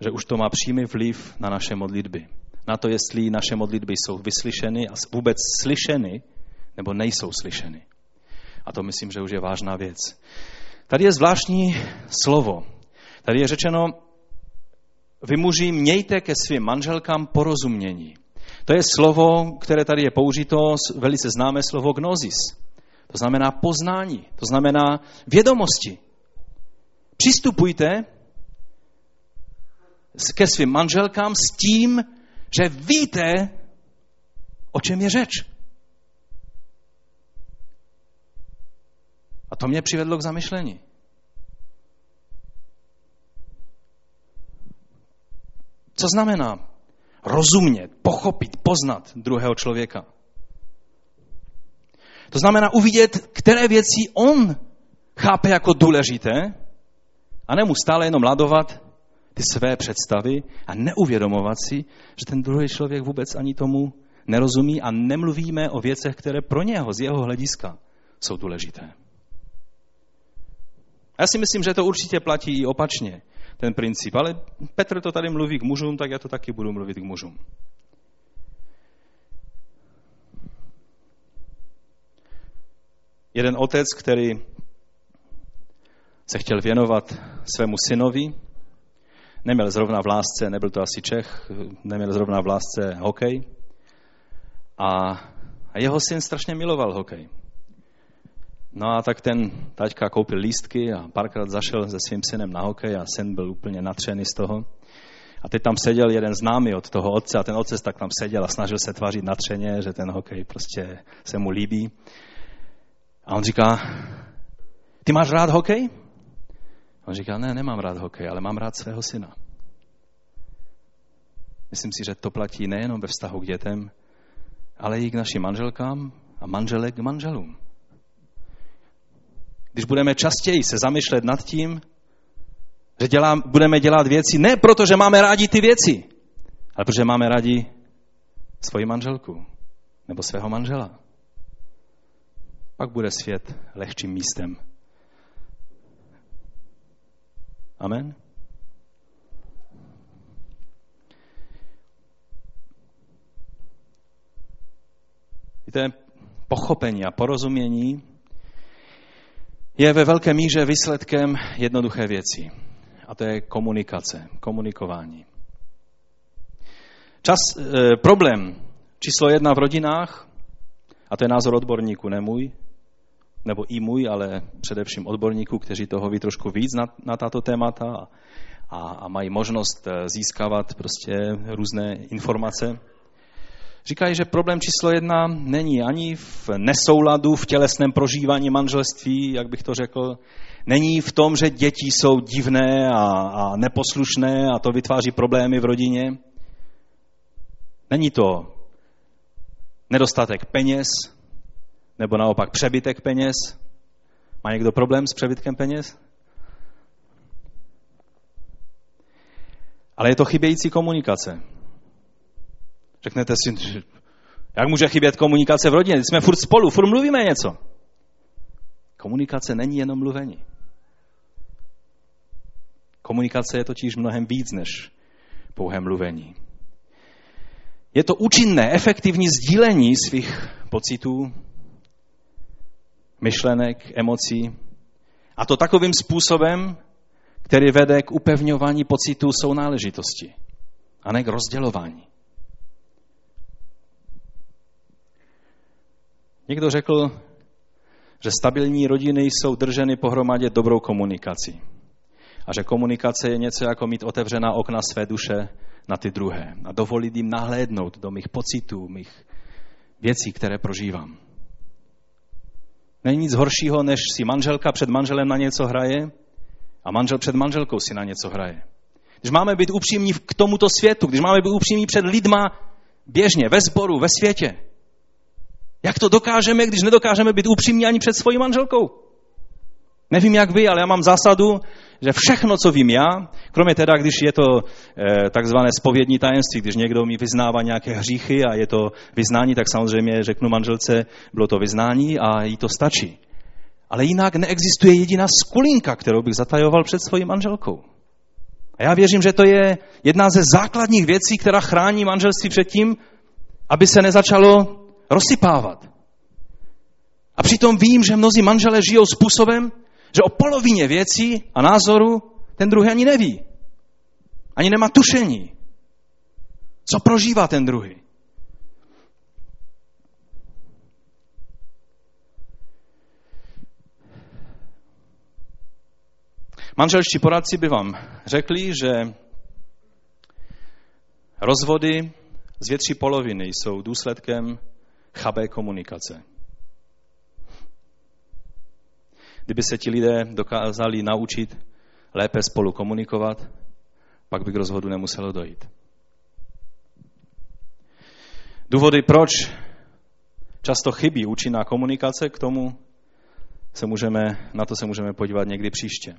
že už to má přímý vliv na naše modlitby. Na to, jestli naše modlitby jsou vyslyšeny a vůbec slyšeny, nebo nejsou slyšeny. A to myslím, že už je vážná věc. Tady je zvláštní slovo. Tady je řečeno, vy muži mějte ke svým manželkám porozumění. To je slovo, které tady je použito, velice známé slovo gnosis. To znamená poznání, to znamená vědomosti. Přistupujte ke svým manželkám s tím, že víte, o čem je řeč. A to mě přivedlo k zamyšlení. Co znamená rozumět, pochopit, poznat druhého člověka? To znamená uvidět, které věci on chápe jako důležité a nemu stále jenom ladovat ty své představy a neuvědomovat si, že ten druhý člověk vůbec ani tomu nerozumí a nemluvíme o věcech, které pro něho, z jeho hlediska, jsou důležité. Já si myslím, že to určitě platí i opačně, ten princip. Ale Petr to tady mluví k mužům, tak já to taky budu mluvit k mužům. Jeden otec, který se chtěl věnovat svému synovi, neměl zrovna v lásce, nebyl to asi Čech, neměl zrovna v lásce hokej. A, jeho syn strašně miloval hokej. No a tak ten taťka koupil lístky a párkrát zašel se svým synem na hokej a syn byl úplně natřený z toho. A teď tam seděl jeden známý od toho otce a ten otec tak tam seděl a snažil se tvářit natřeně, že ten hokej prostě se mu líbí. A on říká, ty máš rád hokej? On říká, ne, nemám rád hokej, ale mám rád svého syna. Myslím si, že to platí nejenom ve vztahu k dětem, ale i k našim manželkám a manželek k manželům. Když budeme častěji se zamýšlet nad tím, že dělám, budeme dělat věci ne proto, že máme rádi ty věci, ale protože máme rádi svoji manželku nebo svého manžela. Pak bude svět lehčím místem. Amen. Víte, pochopení a porozumění je ve velké míře výsledkem jednoduché věci. A to je komunikace, komunikování. Čas, e, problém číslo jedna v rodinách, a to je názor odborníků, ne můj, nebo i můj, ale především odborníků, kteří toho ví trošku víc na, na tato témata a, a mají možnost eh, získávat prostě různé informace. Říkají, že problém číslo jedna není ani v nesouladu, v tělesném prožívání manželství, jak bych to řekl, není v tom, že děti jsou divné a, a neposlušné a to vytváří problémy v rodině. Není to nedostatek peněz, nebo naopak přebytek peněz. Má někdo problém s přebytkem peněz? Ale je to chybějící komunikace. Řeknete si, jak může chybět komunikace v rodině? Jsme furt spolu, furt mluvíme něco. Komunikace není jenom mluvení. Komunikace je totiž mnohem víc než pouhé mluvení. Je to účinné, efektivní sdílení svých pocitů, myšlenek, emocí. A to takovým způsobem, který vede k upevňování pocitu sounáležitosti a ne k rozdělování. Někdo řekl, že stabilní rodiny jsou drženy pohromadě dobrou komunikací. A že komunikace je něco jako mít otevřená okna své duše na ty druhé a dovolit jim nahlédnout do mých pocitů, mých věcí, které prožívám. Není nic horšího, než si manželka před manželem na něco hraje a manžel před manželkou si na něco hraje. Když máme být upřímní k tomuto světu, když máme být upřímní před lidma běžně, ve sboru, ve světě, jak to dokážeme, když nedokážeme být upřímní ani před svojí manželkou? Nevím, jak vy, ale já mám zásadu, že všechno, co vím já, kromě teda, když je to e, takzvané spovědní tajemství, když někdo mi vyznává nějaké hříchy a je to vyznání, tak samozřejmě řeknu manželce, bylo to vyznání a jí to stačí. Ale jinak neexistuje jediná skulinka, kterou bych zatajoval před svojí manželkou. A já věřím, že to je jedna ze základních věcí, která chrání manželství před tím, aby se nezačalo rozsypávat. A přitom vím, že mnozí manželé žijou způsobem, že o polovině věcí a názoru ten druhý ani neví. Ani nemá tušení. Co prožívá ten druhý. Manželští poradci by vám řekli, že rozvody z větší poloviny jsou důsledkem chabé komunikace. Kdyby se ti lidé dokázali naučit lépe spolu komunikovat, pak by k rozvodu nemuselo dojít. Důvody, proč často chybí účinná komunikace, k tomu se můžeme, na to se můžeme podívat někdy příště.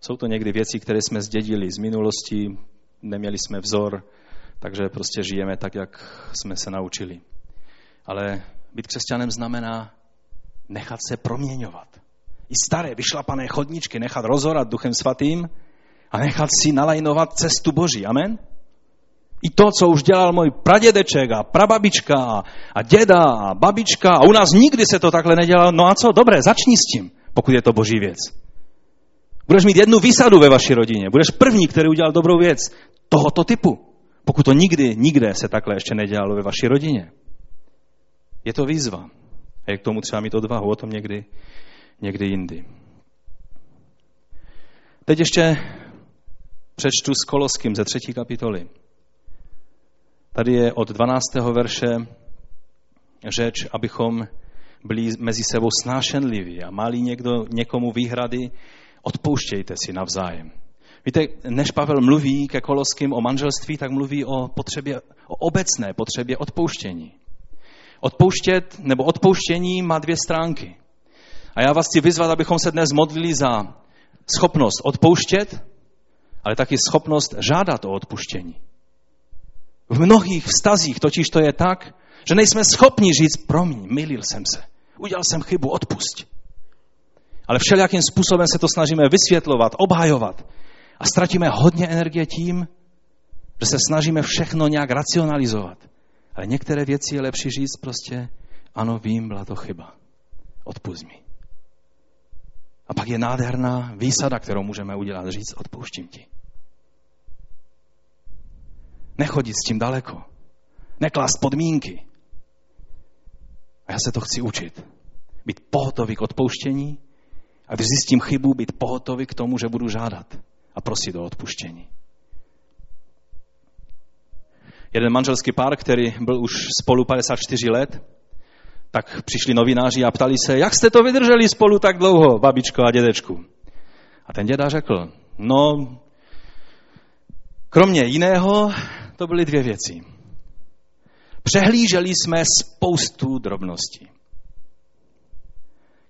Jsou to někdy věci, které jsme zdědili z minulosti, neměli jsme vzor, takže prostě žijeme tak, jak jsme se naučili. Ale být křesťanem znamená nechat se proměňovat i staré vyšlapané chodničky nechat rozorat Duchem Svatým a nechat si nalajnovat cestu Boží. Amen? I to, co už dělal můj pradědeček a prababička a, děda a babička a u nás nikdy se to takhle nedělalo. No a co? Dobré, začni s tím, pokud je to boží věc. Budeš mít jednu výsadu ve vaší rodině. Budeš první, který udělal dobrou věc tohoto typu. Pokud to nikdy, nikde se takhle ještě nedělalo ve vaší rodině. Je to výzva. A je k tomu třeba mít odvahu, o tom někdy někdy jindy. Teď ještě přečtu s Koloským ze třetí kapitoly. Tady je od 12. verše řeč, abychom byli mezi sebou snášenliví a mali někdo někomu výhrady, odpouštějte si navzájem. Víte, než Pavel mluví ke Koloským o manželství, tak mluví o potřebě, o obecné potřebě odpouštění. Odpouštět nebo odpouštění má dvě stránky. A já vás chci vyzvat, abychom se dnes modlili za schopnost odpouštět, ale taky schopnost žádat o odpuštění. V mnohých vztazích totiž to je tak, že nejsme schopni říct, promiň, milil jsem se, udělal jsem chybu, odpust. Ale všelijakým způsobem se to snažíme vysvětlovat, obhajovat a ztratíme hodně energie tím, že se snažíme všechno nějak racionalizovat. Ale některé věci je lepší říct prostě, ano, vím, byla to chyba. Odpust mi. A pak je nádherná výsada, kterou můžeme udělat, říct, odpouštím ti. Nechodit s tím daleko. Neklást podmínky. A já se to chci učit. Být pohotový k odpouštění a když zjistím chybu, být pohotový k tomu, že budu žádat a prosit o odpuštění. Jeden manželský pár, který byl už spolu 54 let, tak přišli novináři a ptali se, jak jste to vydrželi spolu tak dlouho, babičko a dědečku. A ten děda řekl, no, kromě jiného, to byly dvě věci. Přehlíželi jsme spoustu drobností.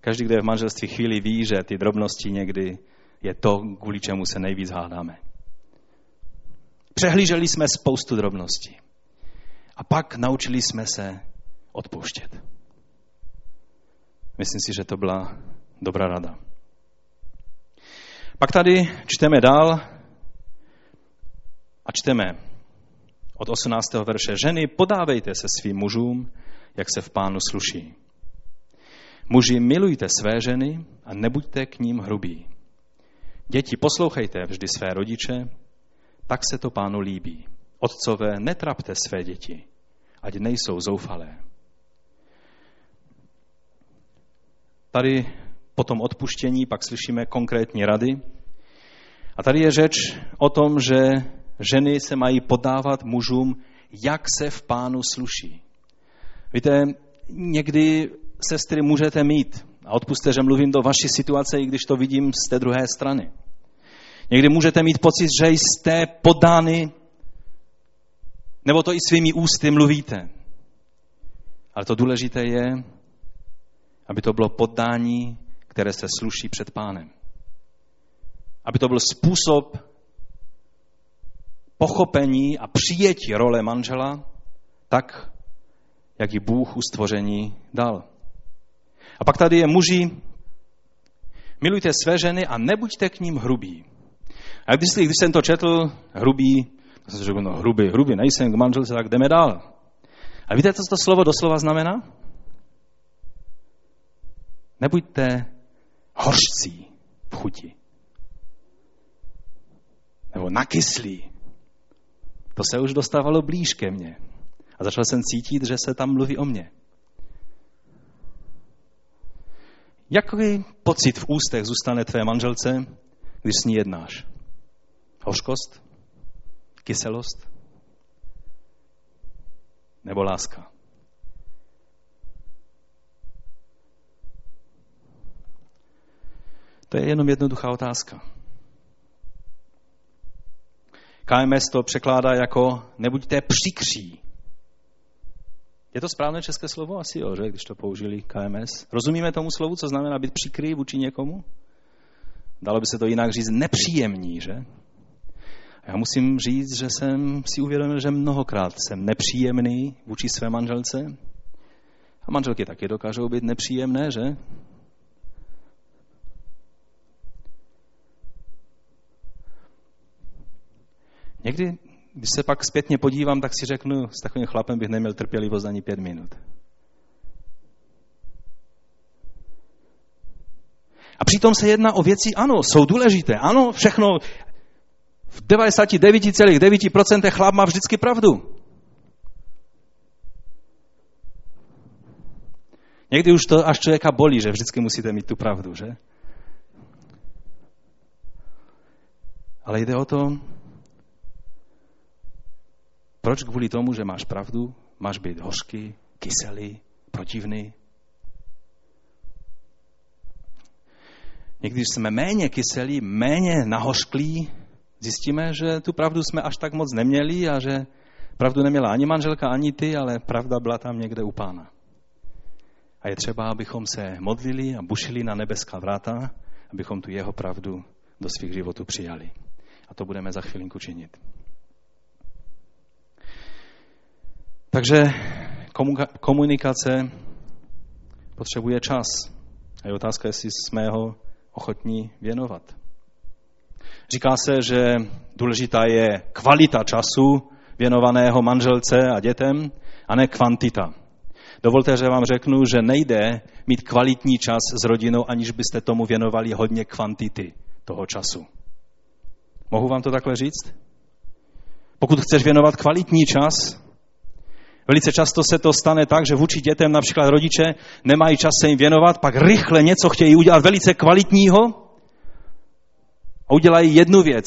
Každý, kdo je v manželství chvíli, ví, že ty drobnosti někdy je to, kvůli čemu se nejvíc hádáme. Přehlíželi jsme spoustu drobností. A pak naučili jsme se odpouštět. Myslím si, že to byla dobrá rada. Pak tady čteme dál a čteme od 18. verše. Ženy, podávejte se svým mužům, jak se v pánu sluší. Muži, milujte své ženy a nebuďte k ním hrubí. Děti, poslouchejte vždy své rodiče, tak se to pánu líbí. Otcové, netrapte své děti, ať nejsou zoufalé. Tady po tom odpuštění pak slyšíme konkrétní rady. A tady je řeč o tom, že ženy se mají podávat mužům, jak se v pánu sluší. Víte, někdy sestry můžete mít, a odpuste, že mluvím do vaší situace, i když to vidím z té druhé strany. Někdy můžete mít pocit, že jste podány, nebo to i svými ústy mluvíte. Ale to důležité je, aby to bylo poddání, které se sluší před pánem. Aby to byl způsob pochopení a přijetí role manžela tak, jak ji Bůh u stvoření dal. A pak tady je muži, milujte své ženy a nebuďte k ním hrubí. A když, když jsem to četl, hrubý, tak jsem řekl, no hrubý, hrubý, nejsem k manželce, tak jdeme dál. A víte, co to slovo doslova znamená? Nebuďte hořcí v chuti. Nebo nakyslí. To se už dostávalo blíž ke mně. A začal jsem cítit, že se tam mluví o mně. Jaký pocit v ústech zůstane tvé manželce, když s ní jednáš? Hořkost? Kyselost? Nebo láska? To je jenom jednoduchá otázka. KMS to překládá jako nebuďte přikří. Je to správné české slovo? Asi jo, že, když to použili KMS. Rozumíme tomu slovu, co znamená být přikrý vůči někomu? Dalo by se to jinak říct nepříjemný, že? Já musím říct, že jsem si uvědomil, že mnohokrát jsem nepříjemný vůči své manželce. A manželky taky dokážou být nepříjemné, že? Někdy, když se pak zpětně podívám, tak si řeknu, s takovým chlapem bych neměl trpělivost ani pět minut. A přitom se jedná o věci, ano, jsou důležité, ano, všechno, v 99,9% chlap má vždycky pravdu. Někdy už to až člověka bolí, že vždycky musíte mít tu pravdu, že? Ale jde o to, proč kvůli tomu, že máš pravdu, máš být hořký, kyselý, protivný? Někdy jsme méně kyselí, méně nahořklí, zjistíme, že tu pravdu jsme až tak moc neměli a že pravdu neměla ani manželka, ani ty, ale pravda byla tam někde u pána. A je třeba, abychom se modlili a bušili na nebeská vráta, abychom tu jeho pravdu do svých životů přijali. A to budeme za chvilinku činit. Takže komunikace potřebuje čas. A je otázka, jestli jsme ho ochotní věnovat. Říká se, že důležitá je kvalita času věnovaného manželce a dětem, a ne kvantita. Dovolte, že vám řeknu, že nejde mít kvalitní čas s rodinou, aniž byste tomu věnovali hodně kvantity toho času. Mohu vám to takhle říct? Pokud chceš věnovat kvalitní čas, Velice často se to stane tak, že vůči dětem například rodiče nemají čas se jim věnovat, pak rychle něco chtějí udělat velice kvalitního a udělají jednu věc,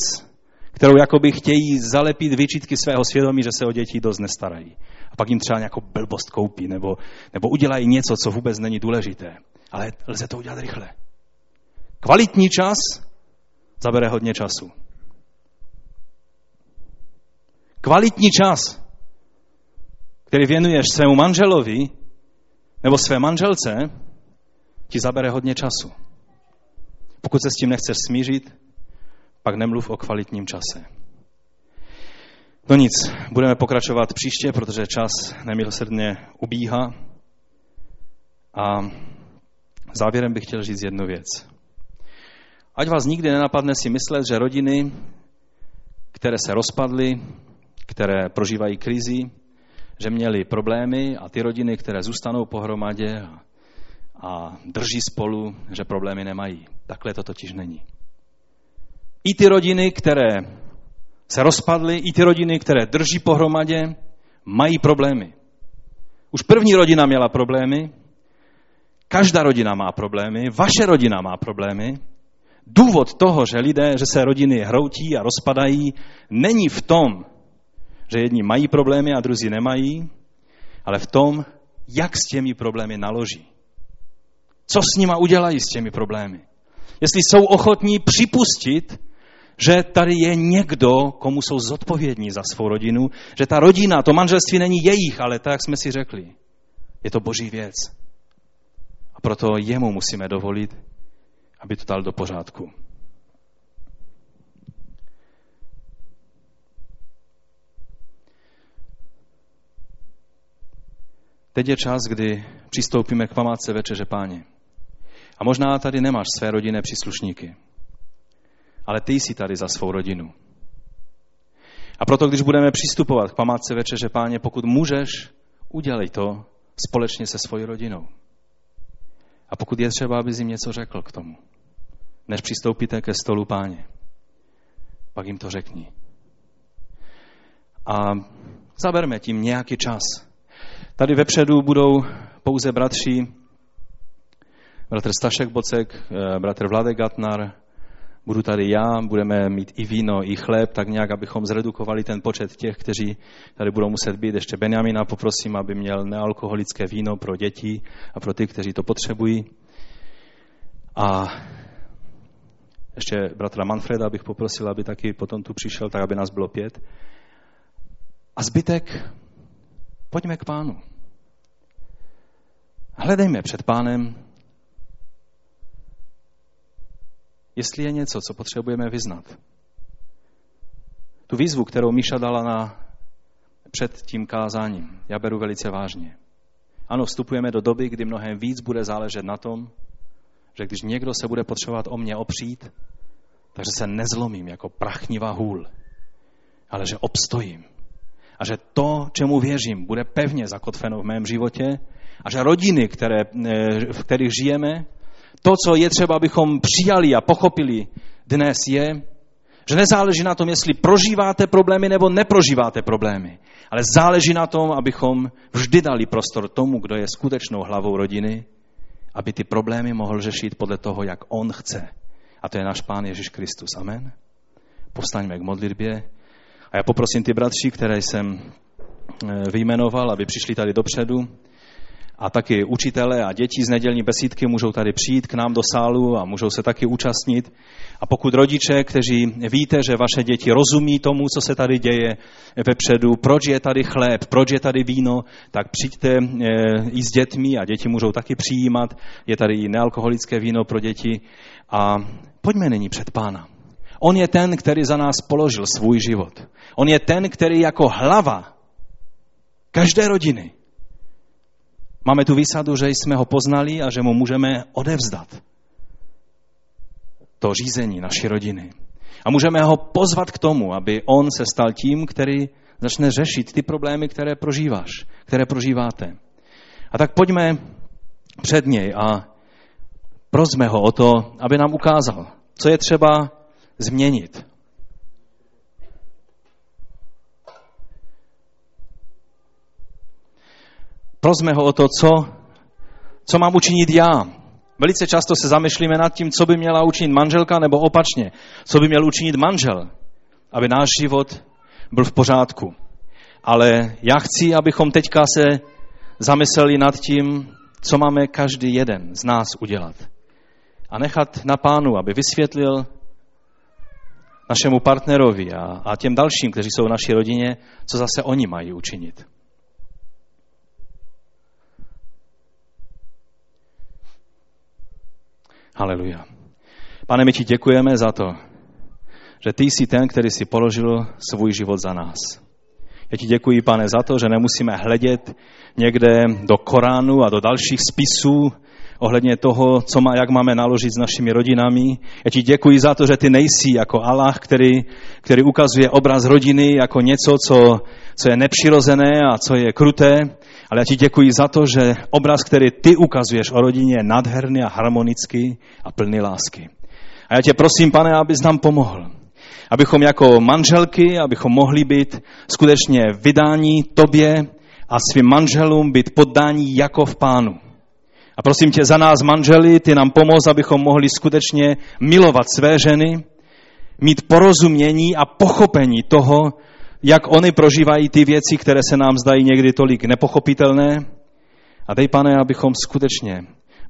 kterou jakoby chtějí zalepit vyčítky svého svědomí, že se o děti dost nestarají. A pak jim třeba nějakou blbost koupí, nebo, nebo udělají něco, co vůbec není důležité. Ale lze to udělat rychle. Kvalitní čas zabere hodně času. Kvalitní čas který věnuješ svému manželovi nebo své manželce, ti zabere hodně času. Pokud se s tím nechceš smířit, pak nemluv o kvalitním čase. No nic, budeme pokračovat příště, protože čas nemilosrdně ubíhá. A závěrem bych chtěl říct jednu věc. Ať vás nikdy nenapadne si myslet, že rodiny, které se rozpadly, které prožívají krizi, že měli problémy a ty rodiny, které zůstanou pohromadě a drží spolu, že problémy nemají. Takhle to totiž není. I ty rodiny, které se rozpadly, i ty rodiny, které drží pohromadě, mají problémy. Už první rodina měla problémy, každá rodina má problémy, vaše rodina má problémy. Důvod toho, že lidé, že se rodiny hroutí a rozpadají, není v tom, že jedni mají problémy a druzí nemají, ale v tom, jak s těmi problémy naloží. Co s nima udělají s těmi problémy. Jestli jsou ochotní připustit, že tady je někdo, komu jsou zodpovědní za svou rodinu, že ta rodina, to manželství není jejich, ale tak, jak jsme si řekli, je to boží věc. A proto jemu musíme dovolit, aby to dal do pořádku. Teď je čas, kdy přistoupíme k památce Večeře Páně. A možná tady nemáš své rodinné příslušníky, ale ty jsi tady za svou rodinu. A proto, když budeme přistupovat k památce Večeře Páně, pokud můžeš, udělej to společně se svojí rodinou. A pokud je třeba, aby jim něco řekl k tomu, než přistoupíte ke stolu páně, pak jim to řekni. A zaberme tím nějaký čas, Tady vepředu budou pouze bratři, bratr Stašek Bocek, eh, bratr Vladek Gatnar, budu tady já, budeme mít i víno, i chléb, tak nějak, abychom zredukovali ten počet těch, kteří tady budou muset být. Ještě Benjamina poprosím, aby měl nealkoholické víno pro děti a pro ty, kteří to potřebují. A ještě bratra Manfreda bych poprosil, aby taky potom tu přišel, tak aby nás bylo pět. A zbytek Pojďme k pánu. Hledejme před pánem, jestli je něco, co potřebujeme vyznat. Tu výzvu, kterou Míša dala na, před tím kázáním, já beru velice vážně. Ano, vstupujeme do doby, kdy mnohem víc bude záležet na tom, že když někdo se bude potřebovat o mě opřít, takže se nezlomím jako prachnivá hůl, ale že obstojím a že to, čemu věřím, bude pevně zakotveno v mém životě a že rodiny, které, eh, v kterých žijeme, to, co je třeba, abychom přijali a pochopili dnes je, že nezáleží na tom, jestli prožíváte problémy nebo neprožíváte problémy, ale záleží na tom, abychom vždy dali prostor tomu, kdo je skutečnou hlavou rodiny, aby ty problémy mohl řešit podle toho, jak on chce. A to je náš Pán Ježíš Kristus. Amen. Povstaňme k modlitbě. A já poprosím ty bratři, které jsem eh, vyjmenoval, aby přišli tady dopředu. A taky učitelé a děti z nedělní besídky můžou tady přijít k nám do sálu a můžou se taky účastnit. A pokud rodiče, kteří víte, že vaše děti rozumí tomu, co se tady děje vepředu, proč je tady chléb, proč je tady víno, tak přijďte eh, i s dětmi a děti můžou taky přijímat. Je tady i nealkoholické víno pro děti. A pojďme nyní před pána. On je ten, který za nás položil svůj život. On je ten, který jako hlava každé rodiny máme tu výsadu, že jsme ho poznali a že mu můžeme odevzdat to řízení naší rodiny. A můžeme ho pozvat k tomu, aby on se stal tím, který začne řešit ty problémy, které prožíváš, které prožíváte. A tak pojďme před něj a prosme ho o to, aby nám ukázal, co je třeba změnit. Prosme ho o to, co, co mám učinit já. Velice často se zamýšlíme nad tím, co by měla učinit manželka, nebo opačně, co by měl učinit manžel, aby náš život byl v pořádku. Ale já chci, abychom teďka se zamysleli nad tím, co máme každý jeden z nás udělat. A nechat na pánu, aby vysvětlil našemu partnerovi a, a těm dalším, kteří jsou v naší rodině, co zase oni mají učinit. Haleluja. Pane, my ti děkujeme za to, že ty jsi ten, který si položil svůj život za nás. Já ti děkuji, pane, za to, že nemusíme hledět někde do Koránu a do dalších spisů ohledně toho, co má, jak máme naložit s našimi rodinami. Já ti děkuji za to, že ty nejsi jako Allah, který, který ukazuje obraz rodiny jako něco, co, co je nepřirozené a co je kruté, ale já ti děkuji za to, že obraz, který ty ukazuješ o rodině, je nadherný a harmonický a plný lásky. A já tě prosím, pane, abys nám pomohl. Abychom jako manželky, abychom mohli být skutečně vydání tobě a svým manželům být poddání jako v pánu. A prosím tě za nás, manželi, ty nám pomoz, abychom mohli skutečně milovat své ženy, mít porozumění a pochopení toho, jak oni prožívají ty věci, které se nám zdají někdy tolik nepochopitelné. A dej, pane, abychom skutečně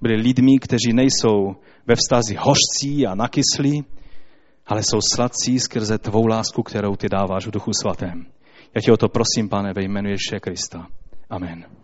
byli lidmi, kteří nejsou ve vztazi hořcí a nakyslí, ale jsou sladcí skrze tvou lásku, kterou ty dáváš v duchu svatém. Já tě o to prosím, pane, ve jménu Ježíše Krista. Amen.